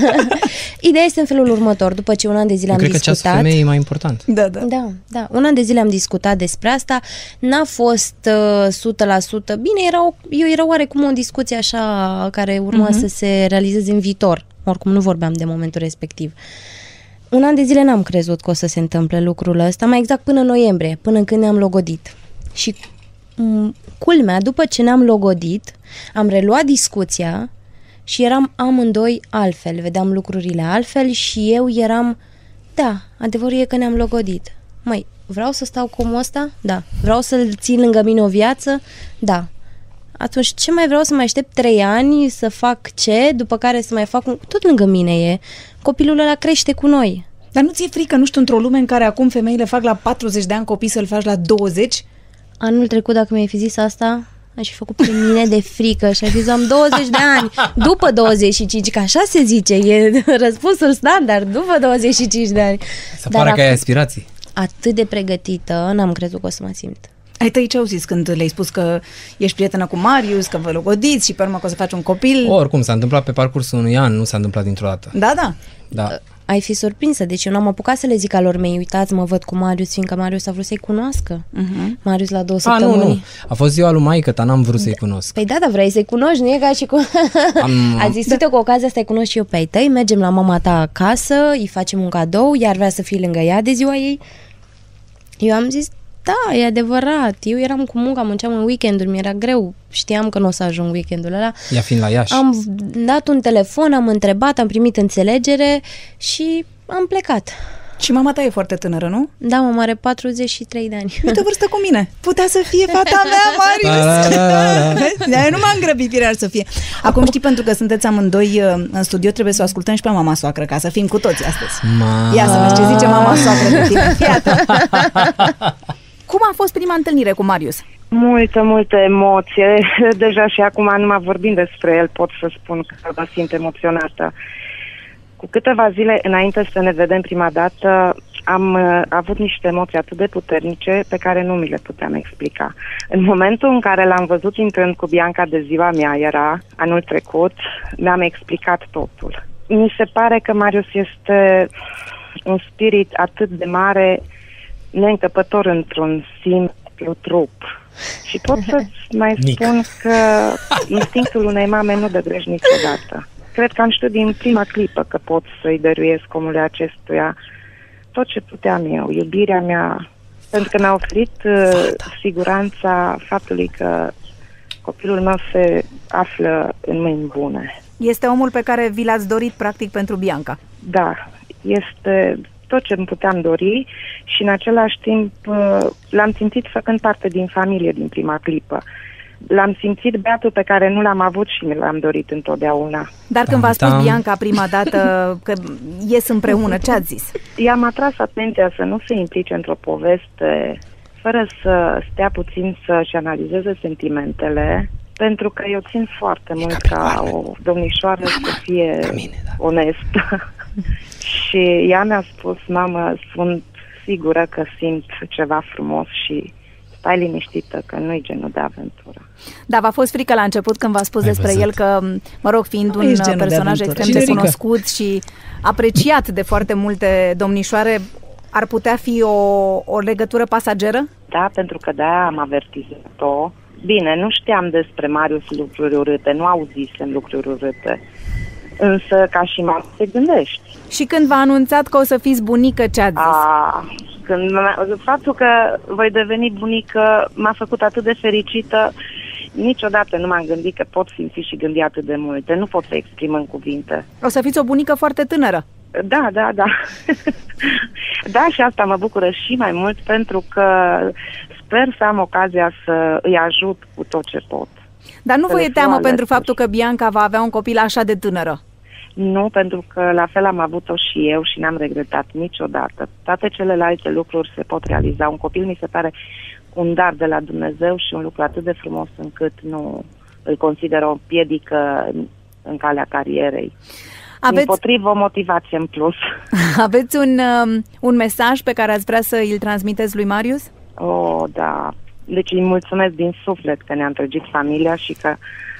Ideea este în felul următor. După ce un an de zile Eu am cred că ceasul discutat... femeii e mai important. Da, da. Da, da. Un an de zile am discutat despre asta. N-a fost uh, 100%. Bine, era o, eu era oarecum o discuție așa care urma uh-huh. să se realizeze în viitor. Oricum nu vorbeam de momentul respectiv. Un an de zile n-am crezut că o să se întâmple lucrul ăsta, mai exact până în noiembrie, până când ne-am logodit. Și m, culmea, după ce ne-am logodit, am reluat discuția și eram amândoi altfel, vedeam lucrurile altfel și eu eram, da, adevărul e că ne-am logodit. Măi, vreau să stau cu omul ăsta? Da. Vreau să-l țin lângă mine o viață? Da. Atunci ce mai vreau să mai aștept trei ani să fac ce, după care să mai fac un... Tot lângă mine e. Copilul ăla crește cu noi. Dar nu ți-e frică, nu știu, într-o lume în care acum femeile fac la 40 de ani copii să-l faci la 20? Anul trecut, dacă mi-ai fi zis asta, aș fi făcut pe mine de frică și aș fi zis, am 20 de ani, după 25, că așa se zice, e răspunsul standard, după 25 de ani. Să pare că ai aspirații. atât de pregătită, n-am crezut că o să mă simt. Ai tăi ce au zis când le-ai spus că ești prietenă cu Marius, că vă logodiți și pe urmă că o să faci un copil? Oricum, s-a întâmplat pe parcursul unui an, nu s-a întâmplat dintr-o dată. Da, da. Da. Ai fi surprinsă, deci eu n-am apucat să le zic alor mei, uitați, mă văd cu Marius, fiindcă Marius a vrut să-i cunoască. Uh-huh. Marius la două A, nu, săptămâni. nu. A fost ziua lui maică ta, n-am vrut să-i cunosc. Păi da, dar vrei să-i cunoști, nu e ca și cu... Am- a zis, uite, cu ocazia asta îi cunosc și eu pe ai tăi, mergem la mama ta acasă, îi facem un cadou, iar vrea să fii lângă ea de ziua ei. Eu am zis, da, e adevărat, eu eram cu munca, munceam în weekenduri, mi-era greu, știam că nu o să ajung weekendul ăla. Ea fiind la Iași. Am dat un telefon, am întrebat, am primit înțelegere și am plecat. Și mama ta e foarte tânără, nu? Da, mă, are 43 de ani. Uite vârstă cu mine. Putea să fie fata mea, Marius. Da, da, da, da. Vezi? De-aia nu m-am grăbit, firar să fie. Acum știi, pentru că sunteți amândoi uh, în studio, trebuie să o ascultăm și pe mama soacră, ca să fim cu toți astăzi. Ma... Ia să vezi ce zice mama soacră de tine. Fii atent. Cum a fost prima întâlnire cu Marius? Multă, multă emoție. Deja și acum, numai vorbind despre el, pot să spun că mă simt emoționată. Cu câteva zile înainte să ne vedem prima dată, am uh, avut niște emoții atât de puternice pe care nu mi le puteam explica. În momentul în care l-am văzut intrând cu Bianca de ziua mea, era anul trecut, mi-am explicat totul. Mi se pare că Marius este un spirit atât de mare, neîncăpător într-un simplu trup. Și pot să mai Mic. spun că instinctul unei mame nu dă greș niciodată. Cred că am știut din prima clipă că pot să-i dăruiesc omului acestuia tot ce puteam eu, iubirea mea, pentru că mi-a oferit uh, siguranța faptului că copilul meu se află în mâini bune. Este omul pe care vi l-ați dorit, practic, pentru Bianca. Da, este tot ce îmi puteam dori și în același timp uh, l-am simțit făcând parte din familie din prima clipă. L-am simțit beatul pe care nu l-am avut și mi l-am dorit întotdeauna. Dar când v-a spus Tam-tam. Bianca prima dată că ies împreună, ce ați zis? I-am atras atenția să nu se implice într-o poveste fără să stea puțin să-și analizeze sentimentele, pentru că eu țin foarte mult ca o domnișoară să fie mine, da. onestă. și ea mi-a spus, mamă, sunt sigură că simt ceva frumos și stai liniștită că nu-i genul de aventură. Da, v-a fost frică la început când v-a spus Ai despre văzut. el că, mă rog, fiind Nu un ești genul de personaj aventură. extrem de Generică. cunoscut și apreciat de foarte multe domnișoare, ar putea fi o, o legătură pasageră? Da, pentru că de-aia am avertizat-o. Bine, nu știam despre Marius lucruri urâte, nu auzisem lucruri urâte. Însă, ca și mamă, te gândești. Și când v-a anunțat că o să fiți bunică, ce ați zis? A, când m-a- faptul că voi deveni bunică m-a făcut atât de fericită, niciodată nu m-am gândit că pot simți și gândi atât de multe. Nu pot să exprim în cuvinte. O să fiți o bunică foarte tânără. Da, da, da. da, și asta mă bucură și mai mult pentru că sper să am ocazia să îi ajut cu tot ce pot. Dar nu Să vă le e fiu teamă alături. pentru faptul că Bianca va avea un copil așa de tânără? Nu, pentru că la fel am avut-o și eu și n-am regretat niciodată. Toate celelalte lucruri se pot realiza. Un copil mi se pare un dar de la Dumnezeu și un lucru atât de frumos încât nu îl consider o piedică în- în calea carierei. Aveți... Aveți, Împotrivă o motivație în plus. aveți un, um, un mesaj pe care ați vrea să îl transmiteți lui Marius? Oh, da. Deci îi mulțumesc din suflet că ne-a întregit familia și că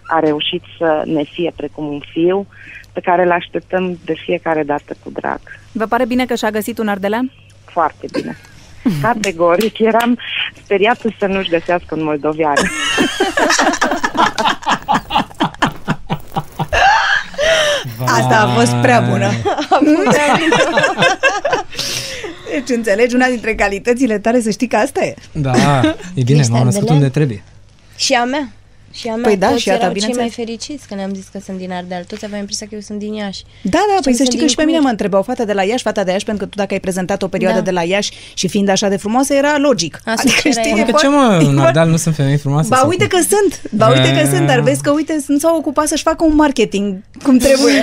a reușit să ne fie precum un fiu pe care îl așteptăm de fiecare dată cu drag. Vă pare bine că și-a găsit un ardelean? Foarte bine. Categoric. Eram speriată să nu-și găsească un moldovean. Asta a fost prea bună. deci înțelegi, una dintre calitățile tale să știi că asta e. Da, e bine, Ești m-am născut ardelean? unde trebuie. Și a mea. Și a mea. Păi da, Toți și a ta, erau cei bineînțeles. mai fericiți că ne-am zis că sunt din Ardeal. Toți aveam impresia că eu sunt din Iași. Da, da, Și păi am să știi că gândit și pe cum mine ești. mă întreba o fată de la Iași, fata de Iași, pentru că tu dacă ai prezentat o perioadă Da. de la Iași și fiind așa de frumoasă, era logic. Asta era ea. e Că ce foarte- mă, e în foarte- Ardeal nu sunt femei frumoase? Ba sau uite cum? că sunt, ba uite că Ah. sunt, dar vezi că uite, nu s-au ocupat să-și facă un marketing cum trebuie.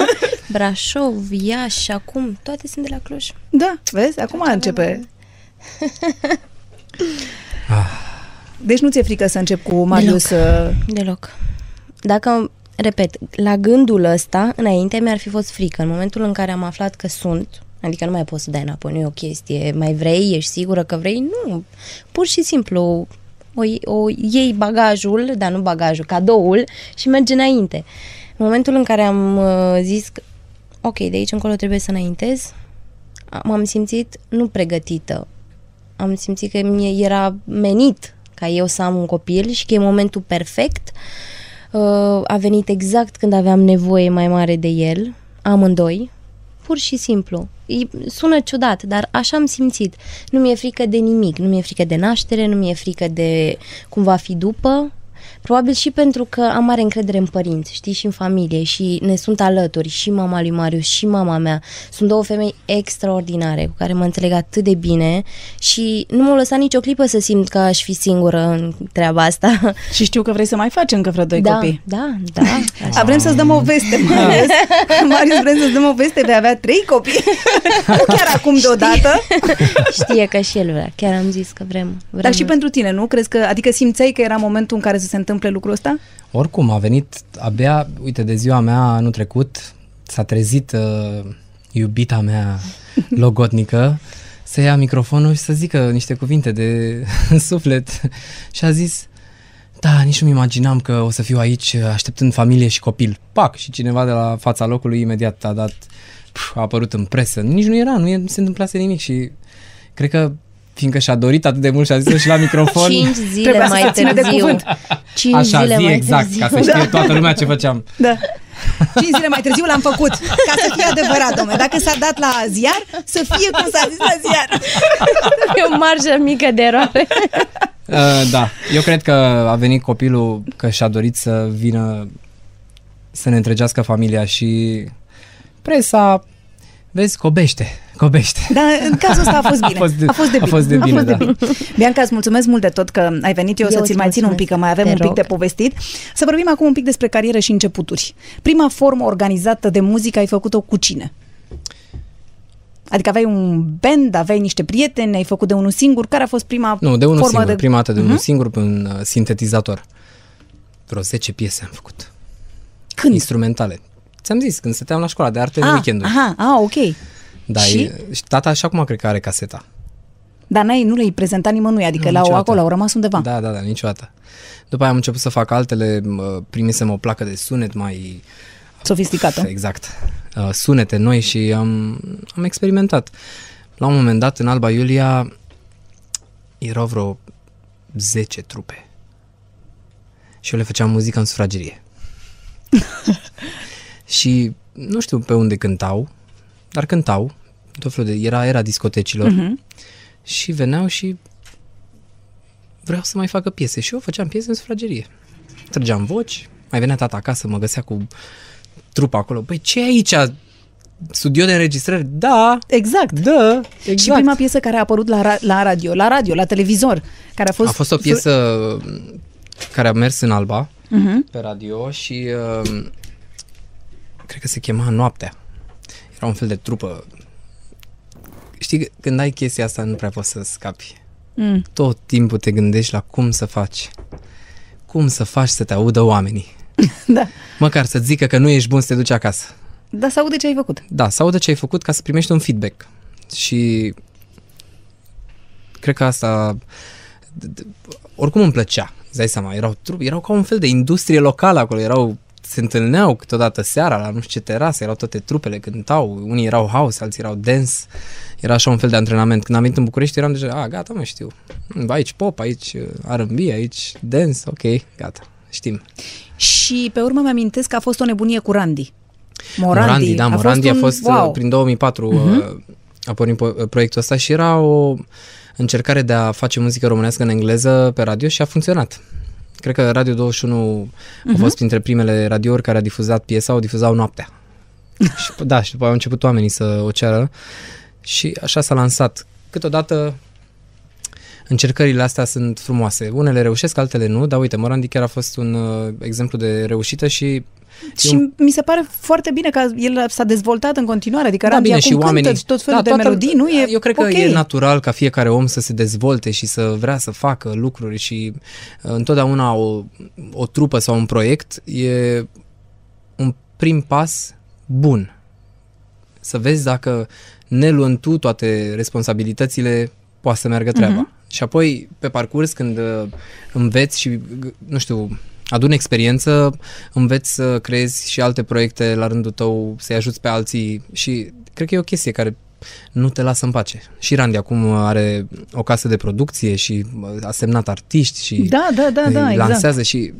Brașov, Iași, acum, toate sunt de la Cluj. da, vezi, acum începe. Deci nu ți-e frică să încep cu Marius? uh, Deloc. Dacă, repet, la gândul ăsta, înainte mi-ar fi fost frică. În momentul în care am aflat că sunt, adică nu mai poți să dai înapoi, nu e o chestie, mai vrei, ești sigură că vrei? Nu. Pur și simplu o, o iei bagajul, dar nu bagajul, cadoul și mergi înainte. În momentul în care am uh, zis că, ok, de aici încolo trebuie să înaintez, m-am simțit nu pregătită. Am simțit că mi era menit ca eu să am un copil și că e momentul perfect. Uh, a venit exact când aveam nevoie mai mare de el, amândoi, pur și simplu. E- Sună ciudat, dar așa am simțit. Nu mi-e frică de nimic, nu mi-e frică de naștere, nu mi-e frică de cum va fi după. Probabil și pentru că am mare încredere în părinți, știi, și în familie și ne sunt alături, și mama lui Marius și mama mea. Sunt două femei extraordinare cu care mă înțeleg atât de bine și nu m-au lăsat nicio clipă să simt că aș fi singură în treaba asta. Și știu că vrei să mai faci încă vreo doi da, copii. da, da. A, vrem să-ți dăm o veste, Marius. Marius, vrem să-ți dăm o veste, vei avea trei copii. nu chiar acum deodată, Știe că și el vrea. Chiar am zis că vrem. vrem dar și pentru tine, nu? Crezi că, adică simțeai că era momentul în care să se întâmple lucrul ăsta? Oricum, a venit abia, uite, de ziua mea anul trecut, s-a trezit uh, iubita mea logotnică să ia microfonul și să zică niște cuvinte de suflet și a zis da, nici nu-mi imaginam că o să fiu aici așteptând familie și copil. Pac! Și cineva de la fața locului imediat a dat, pf, a apărut în presă. Nici nu era, nu, e, nu se întâmplase nimic și cred că fiindcă și-a dorit atât de mult și a zis și la microfon. Cinci zile Trebuia să se mai țină de târziu. cuvânt. Cinci Așa, zile zi mai exact, târziu. ca să știe toată lumea ce făceam. Da. Cinci zile mai târziu l-am făcut, ca să fie adevărat, domnule. Dacă s-a dat la ziar, să fie cum s-a zis la ziar. E o marjă mică de eroare. Uh, da, eu cred că a venit copilul că și-a dorit să vină să ne întregească familia și presa, vezi, cobește, cobește. Dar în cazul ăsta a fost bine. A fost de- a fost de a bine. fost de bine, da. Bianca, îți mulțumesc mult de tot că ai venit. Eu, Eu să ți-l îți mai țin un mulțumesc. pic, că mai avem Te un pic rog. de povestit. Să vorbim acum un pic despre carieră și începuturi. Prima formă organizată de muzică ai făcut-o cu cine? Adică aveai un band, aveai niște prieteni, ai făcut de unul singur. Care a fost prima Nu, de unul formă singur, de... prima dată de unul Mhm. singur pe un uh, sintetizator. Vreo 10 piese am făcut. Când? Instrumentale. Ți-am zis, când stăteam la școala de arte în Ah, weekenduri. aha, ah, ok. Da, Și? și? și tata și acum cred că are caseta. Dar n-ai, nu le-ai prezentat nimănui, adică Nu, la niciodată. acolo, au rămas undeva. Da, da, da, niciodată. După aia am început să fac altele, mă, primisem o placă de sunet mai Sofisticată. Exact. Uh, sunete noi și am, am experimentat. La un moment dat, în Alba Iulia, erau vreo 10 trupe. Și eu le făceam muzică în sufragerie. și nu știu pe unde cântau, dar cântau. Tot felul de, era era discotecilor. Mhm. Și veneau și vreau să mai facă piese. Și eu făceam piese în sufragerie. Trăgeam voci, mai venea tata acasă, mă găsea cu trupa acolo. Păi ce e aici? studio de înregistrări, da, Exact. da, exact. Și prima piesă care a apărut la, ra- la radio, la radio, la televizor, care a fost... A fost o piesă care a mers în Alba Mhm. pe radio și uh, cred că se chema Noaptea. Era un fel de trupă. Știi, când ai chestia asta nu prea poți să scapi. Mm. Tot timpul te gândești la cum să faci. Cum să faci să te audă oamenii. Da. Măcar să zică că nu ești bun să te duci acasă. Dar să aude ce ai făcut. Da, să audă ce ai făcut ca să primești un feedback. Și cred că asta d- d- oricum îmi plăcea. Îți dai seama, erau, trup, erau ca un fel de industrie locală acolo, erau se întâlneau câteodată seara la nu știu ce terase, erau toate trupele, cântau, unii erau house, alții erau dance, era așa un fel de antrenament. Când am venit în București eram deja, a, gata, mă știu, aici pop, aici uh, R&B, aici dance, ok, gata, știm. Și pe urmă mi-amintesc că a fost o nebunie cu Randy. Morandi, Morandi, da, Morandi a un- fost, wow. uh, prin 2004 uh-huh. a pornit po- proiectul ăsta și era o încercare de a face muzică românească în engleză pe radio și a funcționat. Cred că Radio 21 uh-huh. a fost printre primele radiouri care a difuzat piesa, o difuzau noaptea. și, da, și după aia au început oamenii să o ceară și așa s-a lansat. Câteodată încercările astea sunt frumoase. Unele reușesc, altele nu, dar uite, Morandi chiar a fost un uh, exemplu de reușită și Și mi se pare foarte bine că el s-a dezvoltat în continuare, adică Da, Randy bine, acum și oamenii... cântă tot felul de toată- melodii, nu e Eu cred că ok. e natural ca fiecare om să se dezvolte și să vrea să facă lucruri și uh, întotdeauna o, o trupă sau un proiect e un prim pas bun. Să vezi dacă ne luând tu toate responsabilitățile poate să meargă treaba. Mhm. Și apoi, pe parcurs, când uh, înveți și, g- nu știu, adun experiență, înveți să creezi și alte proiecte la rândul tău, să-i ajuți pe alții și cred că e o chestie care nu te lasă în pace. Și Randy acum are o casă de producție și uh, a semnat artiști și Da, da, da, îi da, exact. lansează și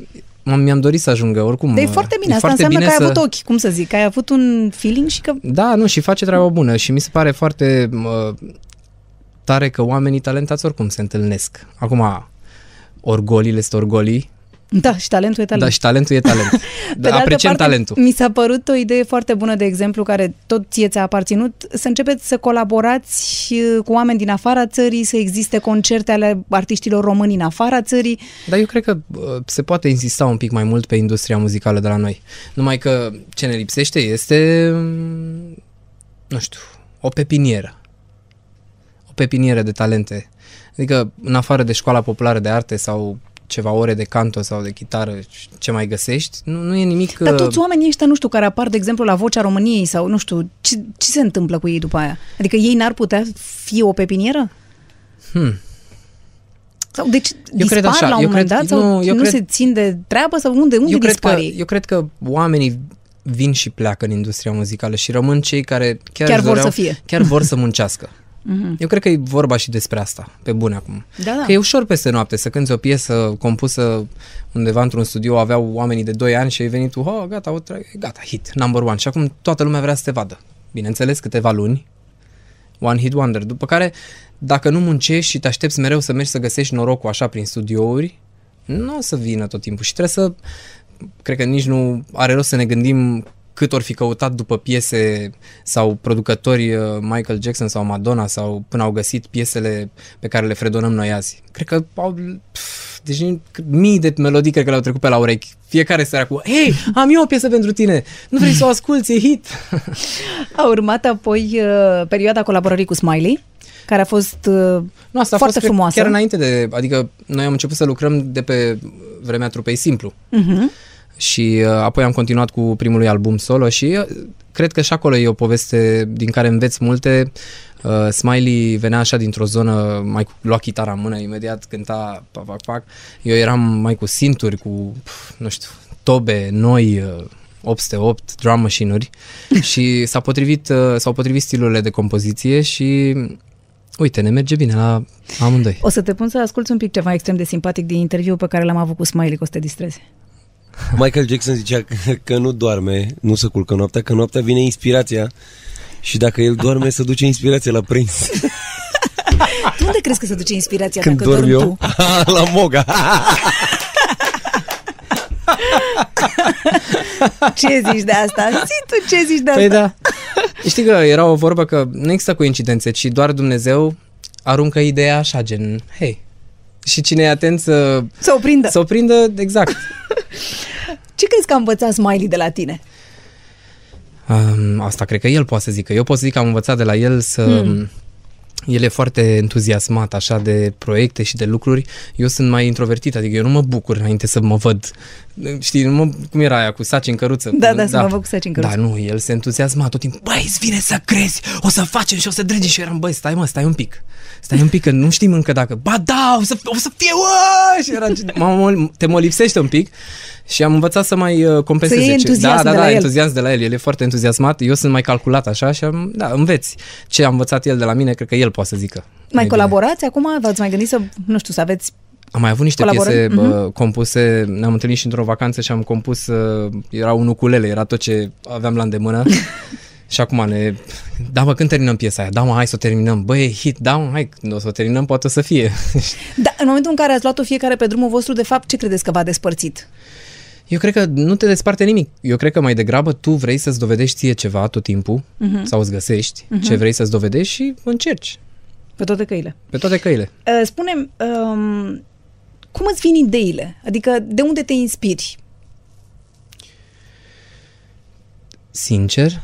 m- mi-am dorit să ajungă oricum. Dar e uh, foarte bine, asta foarte înseamnă bine că ai să... avut ochi, cum să zic, că ai avut un feeling și că Da, nu, și face treaba bună și mi se pare foarte uh, tare că oamenii talentați oricum se întâlnesc. Acum, orgolile sunt orgolii, Da, și talentul e talent. da, și talentul e talent. Pe da, de altă apreciem parte, talentul. Mi s-a părut o idee foarte bună, de exemplu, care tot ție ți-a aparținut, să începeți să colaborați uh, cu oameni din afara țării, să existe concerte ale artiștilor români în afara țării. Dar eu cred că uh, se poate insista un pic mai mult pe industria muzicală de la noi. Numai că ce ne lipsește este, mm, nu știu, o pepinieră. O pepinieră de talente. Adică, în afară de școala populară de arte sau ceva ore de canto sau de chitară, ce mai găsești, nu, nu e nimic... Dar uh, toți oamenii ăștia, nu știu, care apar, de exemplu, la Vocea României sau, nu știu, ce, ce se întâmplă cu ei după aia? Adică ei n-ar putea fi o pepinieră? Hmm. Sau deci Eu dispar cred așa, la un eu moment cred- dat sau nu, nu, eu nu cred- se țin de treabă sau unde, unde eu, cred dispar că, ei? eu cred că oamenii vin și pleacă în industria muzicală și rămân cei care chiar, Chiar își vor doreau, să fie. Chiar vor să muncească. Mhm. Eu cred că e vorba și despre asta, pe bune acum. Da, da. Că e ușor peste noapte să cânti o piesă compusă undeva într-un studio, aveau oamenii de 2 ani și ai venit tu, oh, gata, o tra- gata, hit, number one. Și acum toată lumea vrea să te vadă. Bineînțeles, câteva luni, one hit wonder. După care, dacă nu muncești și te aștepți mereu să mergi să găsești norocul așa prin studiouri, nu o să vină tot timpul și trebuie să, cred că nici nu are rost să ne gândim cât ori fi căutat după piese sau producători uh, Michael Jackson sau Madonna sau până au găsit piesele pe care le fredonăm noi azi. Cred că au, pf, deci mii de melodii cred că le-au trecut pe la urechi. Fiecare seara cu, hei, am eu o piesă pentru tine, nu vrei să o asculti, e hit. A urmat apoi uh, perioada colaborării cu Smiley, care a fost uh, Nu, asta a foarte fost cred, frumoasă. chiar înainte de, adică noi am început să lucrăm de pe vremea trupei Simplu. Mhm. Și uh, apoi am continuat cu primul lui album solo și uh, cred că și acolo e o poveste din care înveți multe. Uh, Smiley venea așa dintr-o zonă, mai cu, lua chitara în mână, imediat cânta pac, pac, pac. Eu eram mai cu sinturi, cu, pf, nu știu, tobe noi, uh, 808 drum machine-uri și s-a potrivit, uh, s-au potrivit stilurile de compoziție și uite, ne merge bine la amândoi. O să te pun să asculti un pic ceva extrem de simpatic din interviu pe care l-am avut cu Smiley, că o să te distreze. Michael Jackson zicea că, că nu doarme, nu se culcă noaptea, că noaptea vine inspirația și dacă el doarme, se duce inspirația la prins. Tu unde crezi că se duce inspirația Când dacă dorm dormi eu, tu? la Moga. Ce zici de asta? Zi tu ce zici de asta? Păi da. Știi că era o vorbă că nu există coincidențe, ci doar Dumnezeu aruncă ideea așa, gen, hei, și cine e atent să... Să o prindă. Să o prindă, exact. Ce crezi că a învățat Smiley de la tine? Um, asta cred că el poate să zică. Eu pot să zic că am învățat de la el să... Hmm. El e foarte entuziasmat așa de proiecte și de lucruri. Eu sunt mai introvertit, adică eu nu mă bucur înainte să mă văd. Știi, nu mă, cum era aia cu saci în căruță? Da, da, să mă văd cu saci în căruță. Da, nu, el se entuziasma tot timpul. Băi, îți vine să crezi, o să facem și o să dregem. Și eu eram, băi, stai mă, stai un pic. Stai un pic, că nu știm încă dacă... Ba da, o să, o să fie, uă! Și era, mamă, te mă lipsește un pic. Și am învățat să mai uh, compensez. Să iei entuziasm da, da, de da, la el. entuziasm de la el. El e foarte entuziasmat. Eu sunt mai calculat așa și am, da, înveți. Ce a învățat el de la mine, cred că el poate să zică. Mai bine. colaborați acum? V-ați mai gândit să, nu știu, să aveți... Am mai avut niște Colaborăm? piese Mhm. bă, compuse, ne-am întâlnit și într-o vacanță și am compus, uh, era un ukulele, era tot ce aveam la îndemână. și acum ne... Da, mă, când terminăm piesa aia? Da, mă, hai să o terminăm. Băi, e hit, da, mă, hai, când o să o terminăm, poate o să fie. Da, în momentul în care ați luat-o fiecare pe drumul vostru, de fapt, ce credeți că v-a despărțit? Eu cred că nu te desparte nimic. Eu cred că mai degrabă tu vrei să-ți dovedești ție ceva tot timpul Mhm. sau îți găsești Mhm. ce vrei să-ți dovedești și încerci Pe toate căile. pe toate căile. Uh, Spune-mi, um, cum îți vin ideile? Adică, de unde te inspiri? Sincer,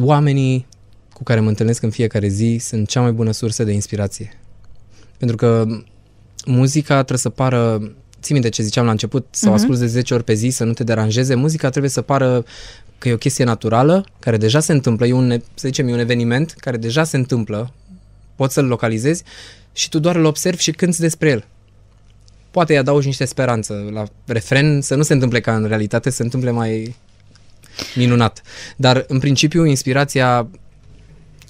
oamenii cu care mă întâlnesc în fiecare zi sunt cea mai bună sursă de inspirație. Pentru că muzica trebuie să pară, ții minte ce ziceam la început, să o Mhm. asculți de 10 ori pe zi, să nu te deranjeze, muzica trebuie să pară că e o chestie naturală, care deja se întâmplă, e un, să zicem, e un eveniment care deja se întâmplă, poți să-l localizezi și tu doar îl observi și cânti despre el. Poate îi adaugi niște speranță la refren, să nu se întâmple ca în realitate, să se întâmple mai minunat. Dar, în principiu, inspirația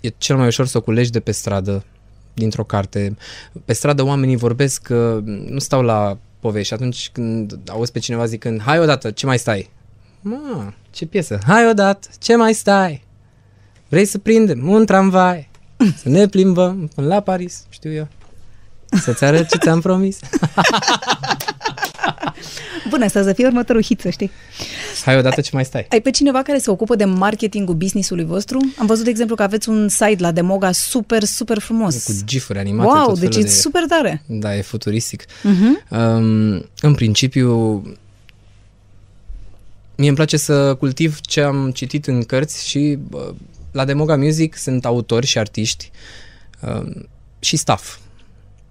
e cel mai ușor să o culegi de pe stradă, dintr-o carte. Pe stradă oamenii vorbesc, că nu stau la povești. Atunci când auzi pe cineva zicând, hai odată, ce mai stai? Ma, ce piesă? Hai odată, ce mai stai? Vrei să prindem un tramvai? Să ne plimbăm până la Paris, știu eu. Să-ți arăt ce ți-am promis. Bună, asta să fie următorul hit, să știi. Hai odată, ce mai stai? Ai pe cineva care se ocupă de marketingul businessului vostru? Am văzut, de exemplu, că aveți un site la Demoga super, super frumos. Cu gifuri animate. Wow, tot deci felul e de... super tare. Da, e futuristic. Mhm. Um, în principiu, mie îmi place să cultiv ce am citit în cărți și uh, la Demoga Music sunt autori și artiști um, și staff.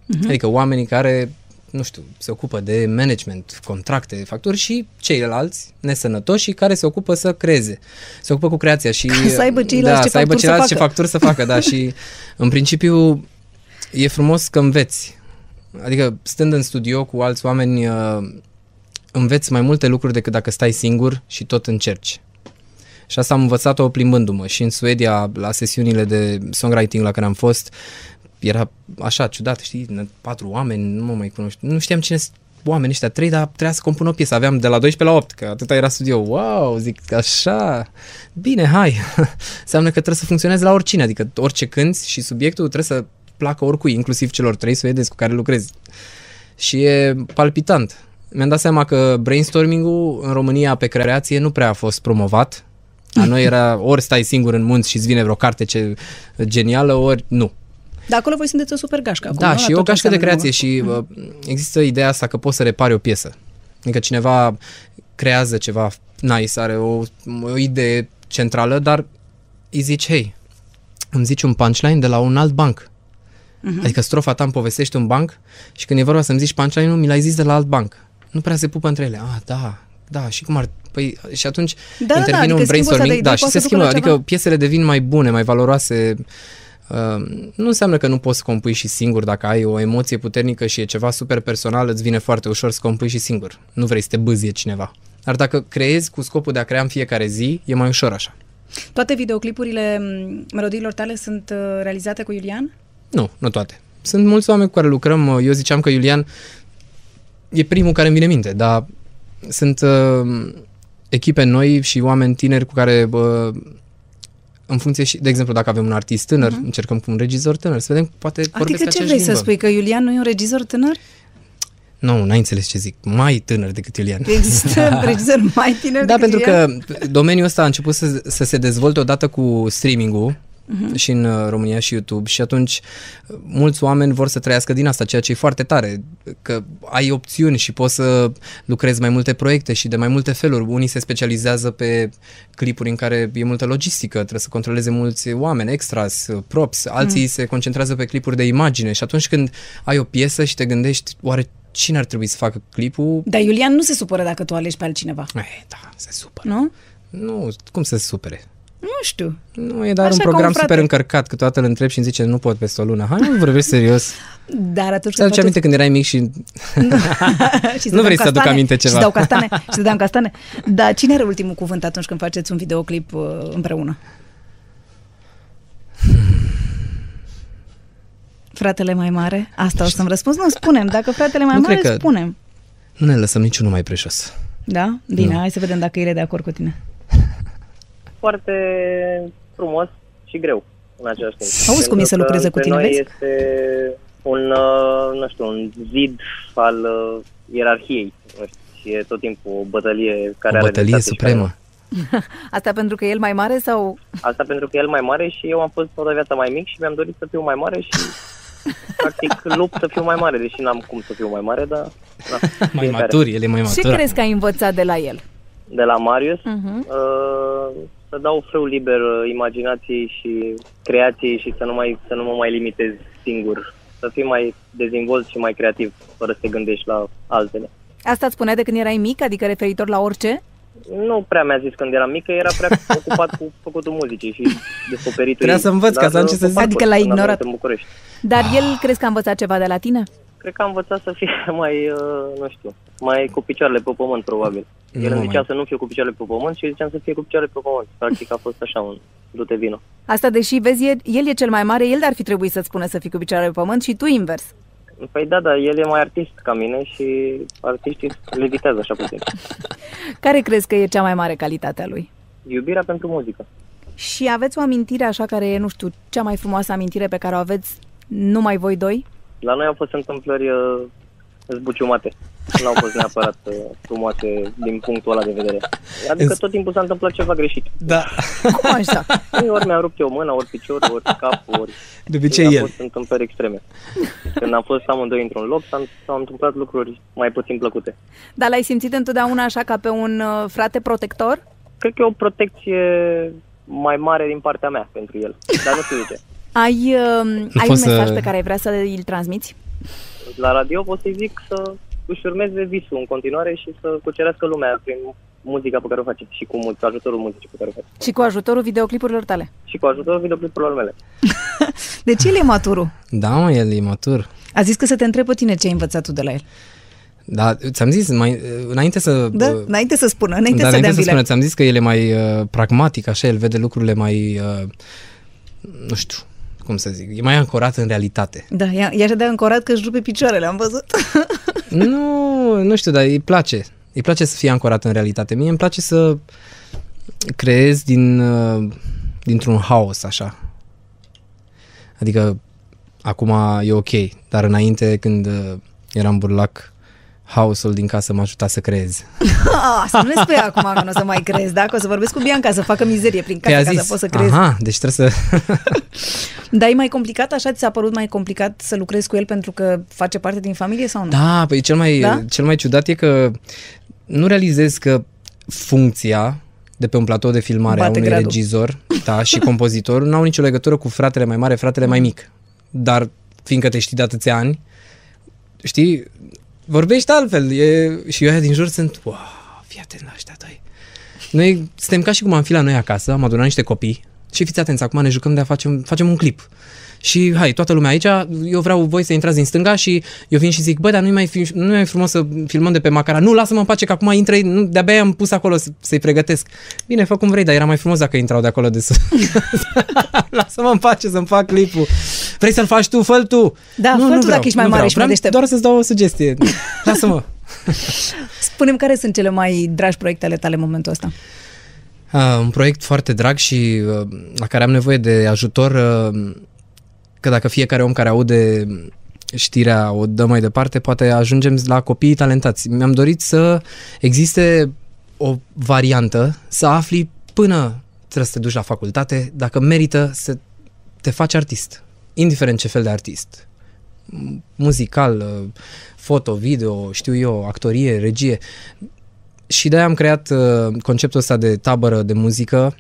Mhm. Adică oamenii care, nu știu, se ocupă de management, contracte, facturi și ceilalți nesănătoși care se ocupă să creeze. Se ocupă cu creația și... Ca să aibă ceilalți da, ce să aibă facturi să ceilalți ce facă. facturi să facă, da, și în principiu e frumos că înveți. Adică stând în studio cu alți oameni uh, înveți mai multe lucruri decât dacă stai singur și tot încerci. Și asta am învățat-o plimbându-mă și în Suedia, la sesiunile de songwriting la care am fost, era așa ciudat, știi, patru oameni, nu mă mai cunoști, nu știam cine sunt oamenii ăștia, trei, dar trebuia să compun o piesă, aveam de la 12 la 8, că atâta era studio, wow, zic, așa, bine, hai, înseamnă că trebuie să funcționeze la oricine, adică orice cânti și subiectul trebuie să placă oricui, inclusiv celor trei suedezi cu care lucrezi. Și e palpitant. Mi-am dat seama că brainstorming-ul în România pe creație nu prea a fost promovat. La noi era ori stai singur în munți și îți vine vreo carte ce genială, ori nu. Dar acolo voi sunteți o super gașcă. Acum, Da, nu? și La e o tot ce gașcă de înseamnă creație și Demoga. uh, există ideea asta că poți să repari o piesă. Adică cineva creează ceva nice, are o, o idee centrală, dar îi zici, hei, îmi zici un punchline de la un alt banc. Mhm. Adică strofa ta îmi povestește un banc și când e vorba să-mi zici punchline-ul, mi l-ai zis de la alt banc. Nu prea se pupă între ele. Ah, da, da, și cum ar... Păi, și atunci Da, da, intervine adică un schimbul ăsta de brainstorming, idei da, și poate se să ducă schimbă, la adică ceva. piesele devin mai bune, mai valoroase. Uh, nu înseamnă că nu poți să compui și singur dacă ai o emoție puternică și e ceva super personal, îți vine foarte ușor să compui și singur. Nu vrei să te bâzie cineva. Dar dacă creezi cu scopul de a crea în fiecare zi, e mai ușor așa. Toate videoclipurile m, melodiilor tale sunt uh, realizate cu Iulian? Nu, nu toate. Sunt mulți oameni cu care lucrăm. Eu ziceam că Iulian e primul care îmi vine în minte, dar sunt uh, echipe noi și oameni tineri cu care, uh, în funcție și, de exemplu, dacă avem un artist tânăr, uh-huh. încercăm cu un regizor tânăr, să vedem, poate vorbesc Adică ce aceeași vrei limbă. să spui? Că Iulian nu e un regizor tânăr? Nu, n-ai înțeles ce zic. Mai tânăr decât Iulian. Există regizori mai tineri Da, decât pentru Iulian? că domeniul ăsta a început să, să se dezvolte odată cu streaming-ul Mhm. și în uh, România și YouTube și atunci uh, mulți oameni vor să trăiască din asta, ceea ce e foarte tare, că ai opțiuni și poți să lucrezi mai multe proiecte și de mai multe feluri. Unii se specializează pe clipuri în care e multă logistică, trebuie să controleze mulți oameni, extras, uh, props, alții Mm. se concentrează pe clipuri de imagine și atunci când ai o piesă și te gândești, oare cine ar trebui să facă clipul? Dar Iulian nu se supără dacă tu alegi pe altcineva. Eh, da, se supără. Nu? Nu, cum să se supere? Nu știu. Nu, e doar Așa un ca program un frate. super încărcat, câteodată îl întreb și îmi zice nu pot peste o lună. Hai, nu vorbești serios. Dar atunci Ți aduce aminte când erai mic și... și Nu vrei să aduc aminte ceva. Și dau castane. și dau castane. Dar cine are ultimul cuvânt atunci când faceți un videoclip uh, împreună? Fratele mai mare? Asta o să-mi răspunzi? Nu, spunem. Dacă fratele mai Nu mare, cred că- spunem. Nu ne lăsăm niciunul mai preșos. Da? Bine, Nu. hai să vedem dacă el e de acord cu tine. Foarte frumos și greu în același timp. Auzi cum e Pentru să că lucreze cu între tine, noi vezi? este un, uh, nu știu, un zid al uh, ierarhiei. Nu știu, și e tot timpul o bătălie care o are bătălie dreptate și care supremă. Asta pentru că e el mai mare sau... Asta pentru că el mai mare și eu am fost toată viața mai mic și mi-am dorit să fiu mai mare și practic lupt să fiu mai mare, deși n-am cum să fiu mai mare, dar na, Mai fiecare. matur, el e mai Ce matur. crezi că ai învățat de la el? De la Marius, Uh-huh. uh, să dau frâu liber uh, imaginației și creației și să nu, mai, să nu mă mai limitez singur. Să fii mai dezvolt și mai creativ, fără să te gândești la altele. Asta îți spunea de când erai mic, adică referitor la orice? Nu prea mi-a zis când eram mică, era prea ocupat cu făcutul muzicii și descoperitul Trebuia ei. să învăț ca Dar, să am ce să uh, zic. pe Adică parcurs, l-ai când am ignorat. venit În București. Dar el crezi că a învățat ceva de la tine? Cred că am învățat să fie mai, uh, nu știu, mai cu picioarele pe pământ, probabil. El Nu îmi mai- zicea să nu fiu cu picioarele pe pământ și eu ziceam să fie cu picioarele pe pământ. Practic a fost așa un du-te vino. Asta deși, vezi, el, el e cel mai mare, el ar fi trebuit să-ți spună să fii cu picioarele pe pământ și tu invers. Păi da, da, el e mai artist ca mine și artiștii levitează așa puțin. Care crezi că e cea mai mare calitate a lui? Iubirea pentru muzică. Și aveți o amintire așa care e, nu știu, cea mai frumoasă amintire pe care o aveți numai voi doi? La noi au fost întâmplări uh, zbuciumate. Nu au fost neapărat uh, frumoase din punctul ăla de vedere. Adică Îns- tot timpul s-a întâmplat ceva greșit. Da. Cum așa? Păi, Ori mi-a rupt eu mâna, ori piciorul, ori capul, ori... De obicei au el. fost întâmplări extreme. Când am fost amândoi într-un loc, s-au, s-au întâmplat lucruri mai puțin plăcute. Dar l-ai simțit întotdeauna așa ca pe un uh, frate protector? Cred că e o protecție mai mare din partea mea pentru el. Dar nu știu de ce. Ai, uh, ai un poți să- mesaj pe care ai vrea să îl transmiți? La radio pot să-i zic să își urmeze visul în continuare și să cucerească lumea prin muzica pe care o face și cu mu- ajutorul muzicii pe care o face. Și cu ajutorul videoclipurilor tale. Și cu ajutorul videoclipurilor mele. Deci el e maturul. Da, mă, el e matur. A zis că să te întreb pe tine ce ai învățat tu de la el. Da, ți-am zis, mai, înainte să... Da? uh, Înainte să spună, înainte da, să dea înainte să vile. spună, ți-am zis că el e mai uh, pragmatic, așa, el vede lucrurile mai, uh, nu știu, cum să zic, e mai ancorat în realitate. Da, e, e așa de ancorat că își rupe picioarele, am văzut. nu, nu știu, dar îi place. Îi place să fie ancorat în realitate. Mie îmi place să creez din, uh, dintr-un haos, așa. Adică, acum e ok, dar înainte, când uh, eram burlac, haosul din casă m-a ajutat să creez. Ah, să nu ne spui acum că nu o să mai crezi, da? Că o să vorbesc cu Bianca să facă mizerie prin casă Păi a ca zis, să poți să crezi. aha, deci trebuie să... Dar e mai complicat, așa ți s-a părut mai complicat să lucrezi cu el pentru că face parte din familie sau nu? Da, păi cel mai, Da? da? cel mai ciudat e că nu realizezi că funcția de pe un platou de filmare Bate a unui gradul. regizor da, și compozitor nu au nicio legătură cu fratele mai mare, fratele mai mic. Dar fiindcă te știi de atâția ani, știi, vorbești altfel. E, și eu aia din jur sunt, wow, fii atent la ăștia doi. Noi suntem ca și cum am fi la noi acasă, am adunat niște copii și fiți atenți, acum ne jucăm de a facem, facem un clip. Și hai, toată lumea aici, eu vreau voi să intrați din stânga și eu vin și zic, bă, dar nu-i mai, fi, nu mai frumos să filmăm de pe Macara. Nu, lasă-mă în pace că acum intră, nu, de-abia am pus acolo să, să-i pregătesc. Bine, fă cum vrei, dar era mai frumos dacă intrau de acolo de sus. lasă-mă în pace să-mi fac clipul. Vrei să-l faci tu, fă tu. Da, nu, fă nu tu vreau, dacă ești mai nu mare vreau. și mai Vreau deștept. Doar să-ți dau o sugestie. Lasă-mă. Spunem care sunt cele mai dragi proiecte ale tale în momentul ăsta. Uh, un proiect foarte drag și uh, la care am nevoie de ajutor, uh, că dacă fiecare om care aude știrea o dă mai departe, poate ajungem la copiii talentați. Mi-am dorit să existe o variantă, să afli până trebuie să te duci la facultate, dacă merită să te faci artist, indiferent ce fel de artist. Muzical, uh, foto, video, știu eu, actorie, regie. Și de-aia am creat uh, conceptul ăsta de tabără de muzică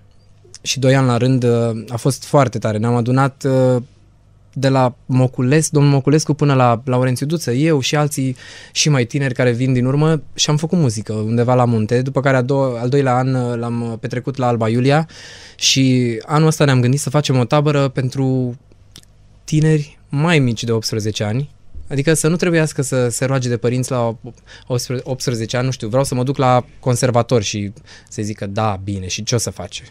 și doi ani la rând uh, a fost foarte tare. Ne-am adunat uh, de la Mocules, domnul Moculescu până la Laurențiu Duță, eu și alții și mai tineri care vin din urmă și am făcut muzică undeva la munte, după care a do- al doilea an uh, l-am petrecut la Alba Iulia și anul ăsta ne-am gândit să facem o tabără pentru tineri mai mici de 18 ani, Adică să nu trebuiască să se roage de părinți la 18 ani, nu știu, vreau să mă duc la conservator și să zică da, bine, și ce o să faci?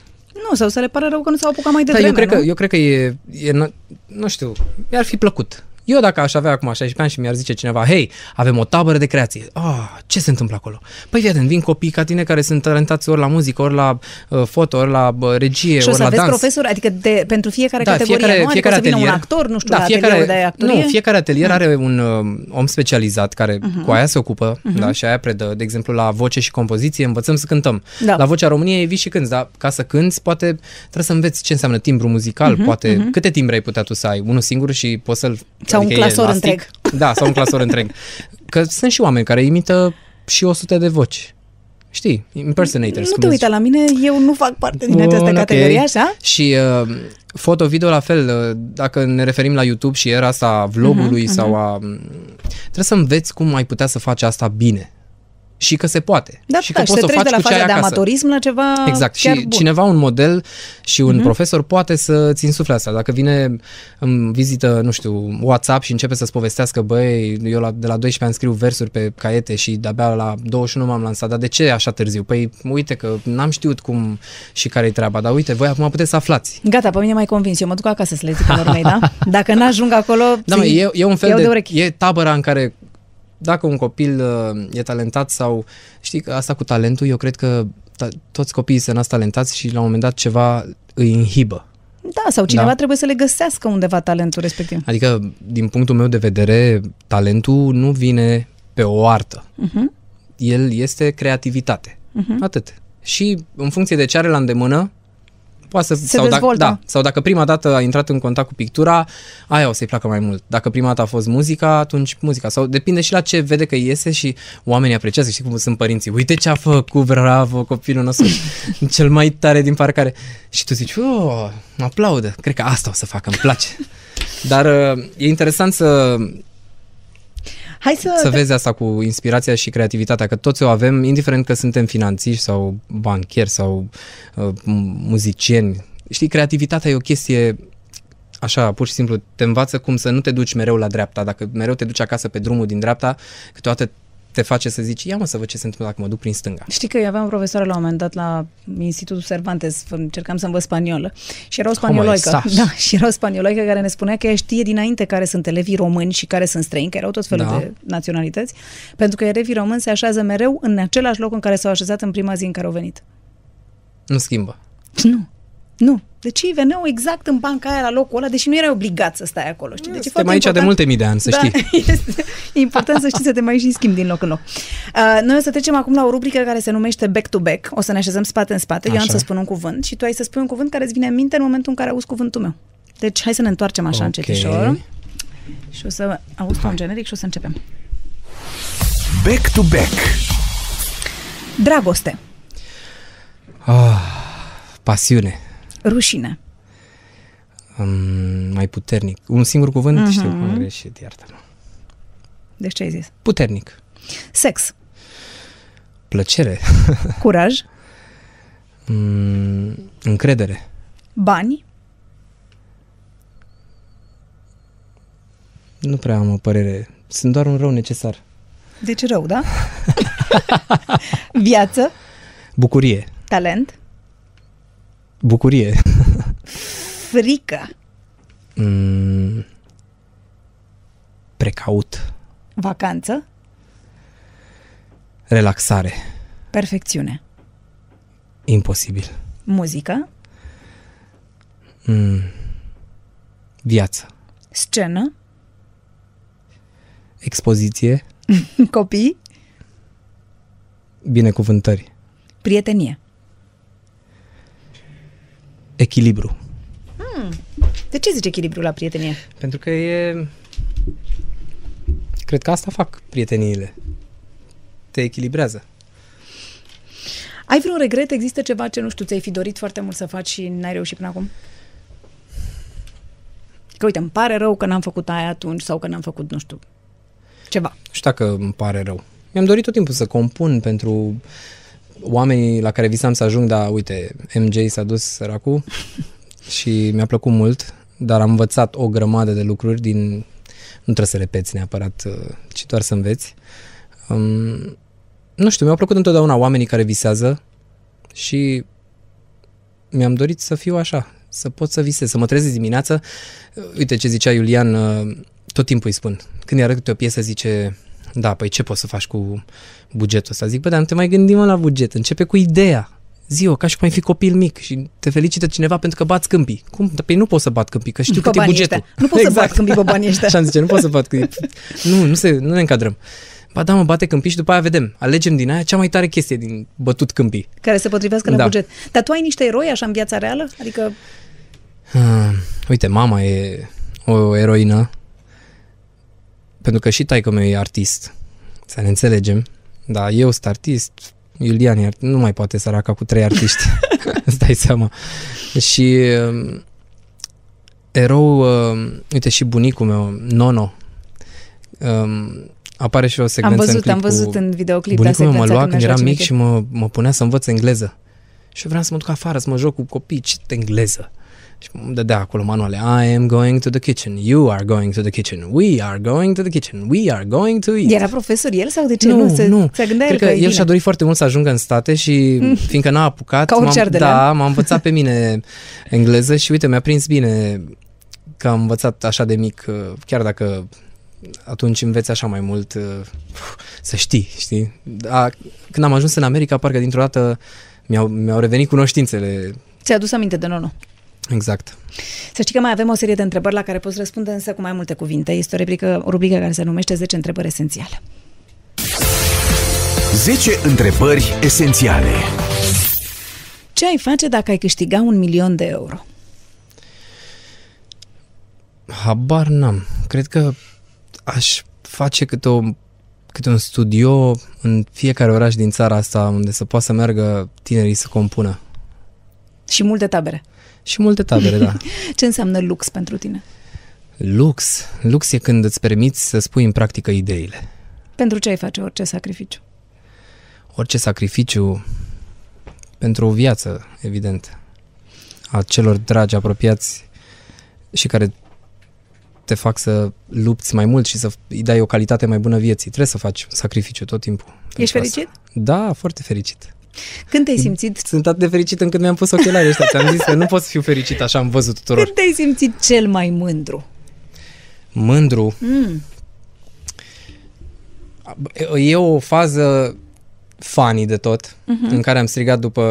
Nu, sau să le pare rău că nu s-au apucat mai Da, devreme, eu cred, nu? că, eu cred că e, e, nu- nu știu, mi-ar fi plăcut. Eu dacă aș avea acum 16 ani și mi-ar zice cineva, hei, avem o tabără de creație. Ah, ce se întâmplă acolo? Păi fii atent, vin copii ca tine care sunt talentați ori la muzică, ori la uh, foto, ori la uh, regie, Și o ori să la aveți dans. profesori, adică de, pentru fiecare Da, categorie, fiecare- nu? Adică fiecare o să vină un atelier. actor, nu știu, Da, la fiecare- atelierul de actorie? Nu, fiecare atelier are un uh, om specializat care Mhm. cu aia se ocupă Mhm. da, și aia predă. De exemplu, la voce și compoziție învățăm să cântăm. Da. La Vocea României vii și cânti, dar ca să cânti, poate trebuie să înveți ce înseamnă timbru muzical, Mhm, poate mhm. câte timbre ai putea tu să ai? Unul singur și poți să-l... Sau un e clasor elastic? întreg. Da, sau un clasor întreg. Că sunt și oameni care imită și 100 de voci. Știi, impersonators. Nu cum te le uita la mine, eu nu fac parte din Bun, această ok. categorie, așa? Și uh, foto-video la fel, uh, dacă ne referim la YouTube și era asta a vlogului Mhm, sau mhm. a... Trebuie să înveți cum ai putea să faci asta bine. Și că se poate. Da, și da, că și poți să să o treci faci de la cu ce ai faza de acasă. amatorism la ceva Exact. chiar și bun. cineva, un model și un Mhm. profesor poate să-ți insufle asta. Dacă vine în vizită, nu știu, WhatsApp și începe să-ți povestească, băi, eu la, de la 12 ani scriu versuri pe caiete și de-abia la 21 m-am lansat, dar de ce așa târziu? Păi uite că n-am știut cum și care-i treaba, dar uite, voi acum puteți să aflați. Gata, pe mine m-ai convins. Eu mă duc acasă să le zic în urmei, da? Dacă n-ajung acolo, Da, mă, e, e un fel iau de, de urechi. e tabăra în care dacă un copil uh, e talentat sau știi că asta cu talentul, eu cred că ta, toți copiii sunt nați talentați și la un moment dat ceva îi inhibă. Da, sau cineva Da. trebuie să le găsească undeva talentul respectiv. Adică, din punctul meu de vedere, talentul nu vine pe o artă. Uh-huh. El este creativitate. Mhm. Atât. Și în funcție de ce are la îndemână, poate să... Se sau, dacă, dezvoltă. da, sau dacă prima dată a intrat în contact cu pictura, aia o să-i placă mai mult. Dacă prima dată a fost muzica, atunci muzica. Sau depinde și la ce vede că iese și oamenii apreciază. Știi cum sunt părinții. Uite ce a făcut, bravo, copilul nostru. cel mai tare din parcare. Și tu zici, oh, mă aplaudă. Cred că asta o să facă, îmi place. Dar uh, e interesant să, Hai să... să vezi asta cu inspirația și creativitatea, că toți o avem, indiferent că suntem finanțiști sau banchieri sau uh, muzicieni. Știi, creativitatea e o chestie așa, pur și simplu, te învață cum să nu te duci mereu la dreapta. Dacă mereu te duci acasă pe drumul din dreapta, câteodată te face să zici, ia mă să văd ce se întâmplă dacă mă duc prin stânga. Știi că eu aveam o profesoară la un moment dat la Institutul Cervantes, încercam să învăț spaniolă și era o spanioloică. estás? Da, și era o spanioloică care ne spunea că ea știe dinainte care sunt elevii români și care sunt străini, că erau tot felul Da. de naționalități, pentru că elevii români se așează mereu în același loc în care s-au așezat în prima zi în care au venit. Nu schimbă. Nu. Nu. Deci ei veneau exact în banca aia la locul ăla, deși nu erai obligat să stai acolo. Știi? Deci e Suntem foarte aici de important- multe mii de ani, să da, știi. Este, e important să știi să te mai și schimbi din loc în loc. Uh, noi o să trecem acum la o rubrică care se numește Back to Back. O să ne așezăm spate în spate. Eu am Așa. să spun un cuvânt și tu ai să spui un cuvânt care îți vine în minte în momentul în care auzi cuvântul meu. Deci hai să ne întoarcem așa Ok. încetișor. Și o să auzi tu un generic și o să începem. Back to back. Dragoste, Ah, pasiune. Rușine, Um, mai puternic. Un singur cuvânt? Mhm. Știu că am greșit, iartă-mă. deci ce ai zis? Puternic. Sex, Plăcere. curaj, Mm, încredere. bani, Nu prea am o părere. Sunt doar un rău necesar. deci rău, da? Viață, Bucurie. talent, Bucurie. frică, Mm, precaut. vacanță, Relaxare. perfecțiune, Imposibil. muzică, Mm, viață. scenă, Expoziție, Copii? binecuvântări, Prietenie. Echilibru. De ce zici echilibru la prietenie? Pentru că e... Cred că asta fac prieteniile. Te echilibrează. Ai vreun regret? Există ceva ce, nu știu, ți-ai fi dorit foarte mult să faci și n-ai reușit până acum? Că uite, îmi pare rău că n-am făcut aia atunci sau că n-am făcut, nu știu, ceva. Nu știu dacă îmi pare rău. Mi-am dorit tot timpul să compun pentru oamenii la care visam să ajung, dar uite, MJ s-a dus săracul și mi-a plăcut mult, dar am învățat o grămadă de lucruri din... Nu trebuie să repeți neapărat, uh, ci doar să înveți. Um, nu știu, mi-au plăcut întotdeauna oamenii care visează și mi-am dorit să fiu așa, să pot să visez, să mă trezesc dimineața. Uite ce zicea Iulian, uh, tot timpul îi spun. Când îi arăt câte o piesă, zice, da, păi ce poți să faci cu bugetul ăsta? Zic, bă, dar nu te mai gândi mă la buget, începe cu ideea. Zi-o, ca și cum ai fi copil mic și te felicită cineva pentru că bați câmpii. Cum? Dar Păi nu pot să bat câmpii, că știu Pe cât e banii bugetul. ăștia. Nu pot să bat câmpii pe banii ăștia. Așa îmi zice, nu pot să bat câmpii. Nu, nu, se, nu ne încadrăm. Ba da, mă, bate câmpii și după aia vedem. Alegem din aia cea mai tare chestie din bătut câmpii. Care se potrivească la Da. buget. Dar tu ai niște eroi așa în viața reală? Adică Ah, uite, mama e o eroină, pentru că și taică meu e artist, să ne înțelegem, dar eu sunt artist, Iulian e art- nu mai poate săraca cu trei artiști, îți dai seama. Și um, erou, um, uite și bunicul meu, Nono, um, apare și o secvență am în văzut, clip am văzut cu... în videoclip Bunicul la meu mă secvența lua când când mergea eram mic Cimiche. și mă, mă punea să învăț engleză. Și eu vreau să mă duc afară, să mă joc cu copii, ce engleză. Și îmi dădea acolo manuale. I am going to the kitchen. You are going to the kitchen. We are going to the kitchen. We are going to eat. Era profesor el sau de ce? Nu, se, nu. Se gândea Cred el că e el bine. și-a dorit foarte mult să ajungă în state și fiindcă n-a apucat, Ca orice m-am, ardelean. da, m-a învățat pe mine engleză și uite, mi-a prins bine că am învățat așa de mic, uh, chiar dacă atunci înveți așa mai mult uh, să știi, știi? Da, când am ajuns în America, parcă dintr-o dată mi-au, mi-au revenit cunoștințele. Ți-a adus aminte de Nono. Exact. Să știi că mai avem o serie de întrebări la care poți răspunde însă cu mai multe cuvinte. Este o rubrică, o rubrică care se numește 10 întrebări esențiale. 10 întrebări esențiale. Ce ai face dacă ai câștiga un milion de euro? Habar n-am. Cred că aș face câte, o, câte un studio în fiecare oraș din țara asta unde să poată să meargă tinerii să compună. Și multe tabere. Și multe tabere, da. Ce înseamnă lux pentru tine? Lux. Lux e când îți permiți să spui în practică ideile. Pentru ce ai face orice sacrificiu? Orice sacrificiu pentru o viață, evident, a celor dragi, apropiați și care te fac să lupți mai mult și să îi dai o calitate mai bună vieții. Trebuie să faci un sacrificiu tot timpul. Ești pentru asta. fericit? Da, foarte fericit. Când te-ai simțit? Sunt atât de fericit încât mi-am pus ochelarii ăștia. Ți-am zis că nu pot să fiu fericit așa am văzut tuturor. Când te-ai simțit cel mai mândru? Mândru. Mm. E o fază funny de tot, Mhm. în care am strigat după...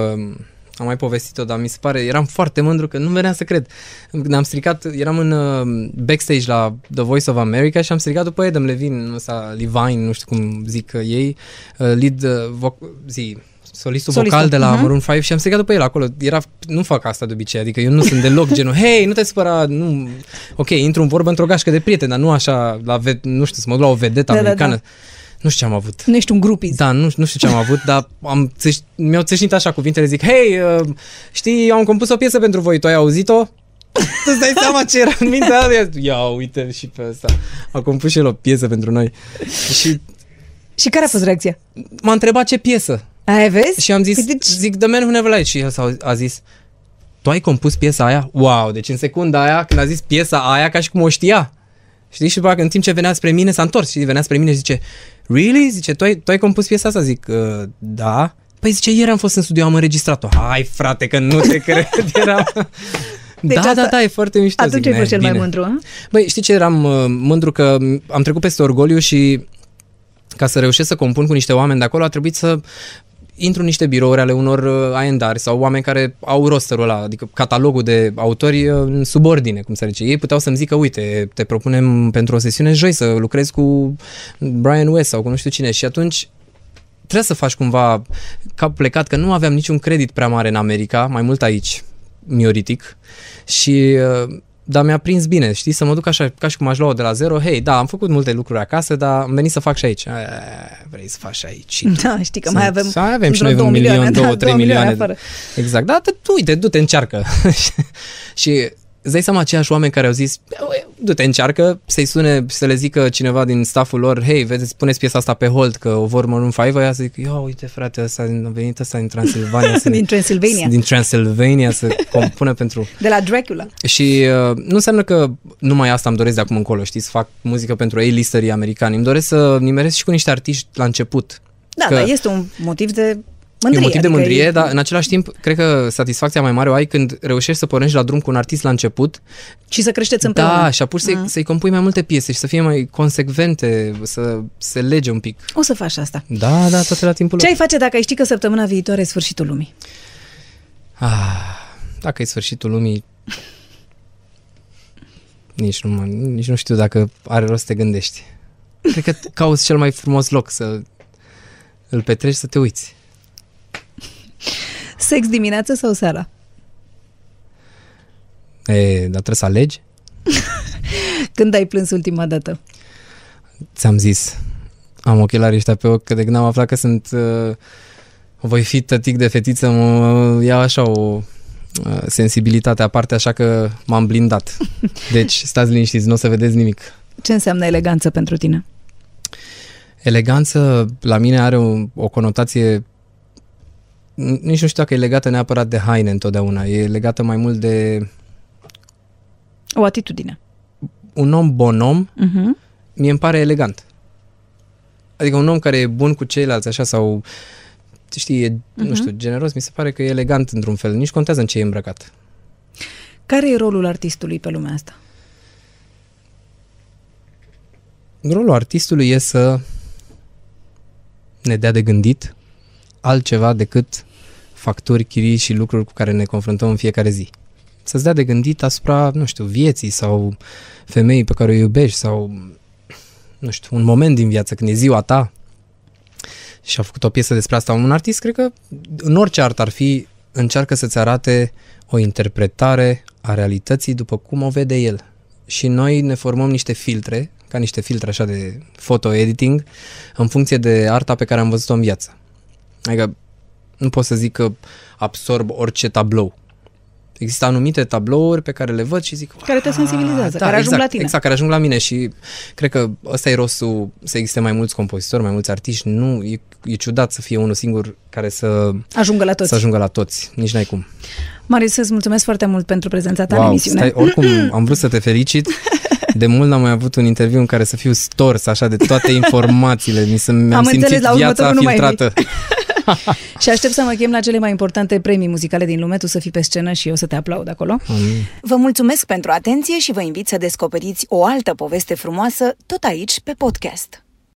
Am mai povestit-o, dar mi se pare... Eram foarte mândru că nu venea să cred. Când am strigat, eram în uh, backstage la The Voice of America și am strigat după Adam Levine, ăsta, Levine, nu știu cum zic uh, ei, uh, lead, uh, voc- zi, solistul, Solistul, vocal de la mhm. Maroon 5 și am strigat după el acolo. Era, nu fac asta de obicei, adică eu nu sunt deloc genul, hei, nu te supăra, nu... Ok, intru în vorbă într-o gașcă de prieteni, dar nu așa, la ve- nu știu, să mă duc la o vedetă Da, da, da. americană. Nu știu ce am avut. Nu ești un grupiz. Da, nu, nu știu ce am avut, dar am țâș, mi-au țâșnit așa cuvintele, zic, hei, uh, știi, eu am compus o piesă pentru voi, tu ai auzit-o? Tu îți dai seama ce era în mintea aia? Ia uite și pe asta. A compus și el o piesă pentru noi. Și Și care a fost reacția? m-a întrebat ce piesă. Ai vezi? Și am zis, Păi deci- zic, The Man Who Never Lied. Și el s-a, a zis, tu ai compus piesa aia? Wow, deci în secunda aia, când a zis piesa aia, ca și cum o știa. Știi? Și după aceea, în timp ce venea spre mine, s-a întors și venea spre mine și zice, really? Zice, tu ai, tu ai compus piesa asta? Zic, uh, da. Păi zice, ieri am fost în studio, am înregistrat-o. Hai, frate, că nu te cred. Era... Deci da, asta- da, da, e foarte mișto. Atunci zic, ai fost "Ne, cel mai bine." mândru, a? Băi, știi ce eram uh, mândru că am trecut peste orgoliu și ca să reușesc să compun cu niște oameni de acolo a trebuit să intru în niște birouri ale unor uh, aendari sau oameni care au rosterul ăla, adică catalogul de autori uh, în subordine, cum se zice. Ei puteau să-mi zică, uite, te propunem pentru o sesiune joi să lucrezi cu Brian West sau cu nu știu cine și atunci trebuie să faci cumva cap plecat, că nu aveam niciun credit prea mare în America, mai mult aici, mioritic, și uh, dar mi-a prins bine, știi, să mă duc așa, ca și cum aș lua de la zero, hei, da, am făcut multe lucruri acasă, dar am venit să fac și aici. Aia, vrei să faci și aici. Da, știi că mai avem, mai avem și noi vreo un două milion, milioane, două, da, trei două milioane milioane. afară. Exact, da, tu, uite, du-te, încearcă. și îți dai seama aceiași oameni care au zis, "Bă, du-te, încearcă, să-i sune, să le zică cineva din stafful lor, hei, vedeți, puneți piesa asta pe hold, că o vor Maroon 5, aia să zic, ia uite frate, ăsta, a venit ăsta din Transilvania. să ne- Din Transilvania. Din Transilvania să compune pentru... De la Dracula. Și uh, nu înseamnă că numai asta îmi doresc de acum încolo, știi, să fac muzică pentru A-listerii americani. Îmi doresc să nimeresc și cu niște artiști la început. Da, Că- dar este un motiv de E mândrie. un motiv de adică mândrie, e- dar în același timp, cred că satisfacția mai mare o ai când reușești să pornești la drum cu un artist la început. Și să creșteți împreună. Da, și apuci să-i, Mm. să-i compui mai multe piese și să fie mai consecvente, să se lege un pic. O să faci asta. Da, da, toate la timpul Ce lor. ai face dacă ai ști că săptămâna viitoare e sfârșitul lumii? Ah, dacă e sfârșitul lumii, nici nu, mă, nici nu știu dacă are rost să te gândești. Cred că cauți cel mai frumos loc să îl petreci să te uiți. Sex dimineață sau seara? E, dar trebuie să alegi? Când ai plâns ultima dată? Ți-am zis, am ochelarii ăștia pe ochi, că de când am aflat că sunt, uh, voi fi tătic de fetiță, mă ia așa o uh, sensibilitate aparte, așa că m-am blindat. Deci, stați liniștiți, nu o să vedeți nimic. Ce înseamnă eleganță pentru tine? Eleganță, la mine are o, o conotație n- nici nu știu dacă e legată neapărat de haine întotdeauna, e legată mai mult de O atitudine. un om bonom, Uh-huh. mie îmi pare elegant. Adică un om care e bun cu ceilalți, așa, sau, știi, e, uh-huh. nu știu, generos, mi se pare că e elegant într-un fel. Nici contează în ce e îmbrăcat. Care e rolul artistului pe lumea asta? Rolul artistului e să ne dea de gândit altceva decât facturi, chirii și lucruri cu care ne confruntăm în fiecare zi. Să-ți dea de gândit asupra, nu știu, vieții sau femeii pe care o iubești sau, nu știu, un moment din viață când e ziua ta și a făcut o piesă despre asta. Un artist, cred că în orice art ar fi, încearcă să-ți arate o interpretare a realității după cum o vede el. Și noi ne formăm niște filtre, ca niște filtre așa de photo-editing, în funcție de arta pe care am văzut-o în viață. Adică nu pot să zic că absorb orice tablou. Există anumite tablouri pe care le văd și zic Care te sensibilizează, da, care ajung exact, la tine. Exact, care ajung la mine și cred că ăsta e rostul să existe mai mulți compozitori, mai mulți artiști. Nu, e, e ciudat să fie unul singur care să Ajungă la toți. Să ajungă la toți. Nici n-ai cum. Marius, îți mulțumesc foarte mult pentru prezența ta în wow, emisiune. stai, oricum am vrut să te felicit. De mult n-am mai avut un interviu în care să fiu stors așa de toate informațiile. Mi se, mi-am Am simțit înțeles, la viața următorul nu mai filtrată. Și aștept să mă chem la cele mai importante premii muzicale din lume, tu să fii pe scenă și eu să te aplaud acolo. Amin. Vă mulțumesc pentru atenție și vă invit să descoperiți o altă poveste frumoasă tot aici pe podcast.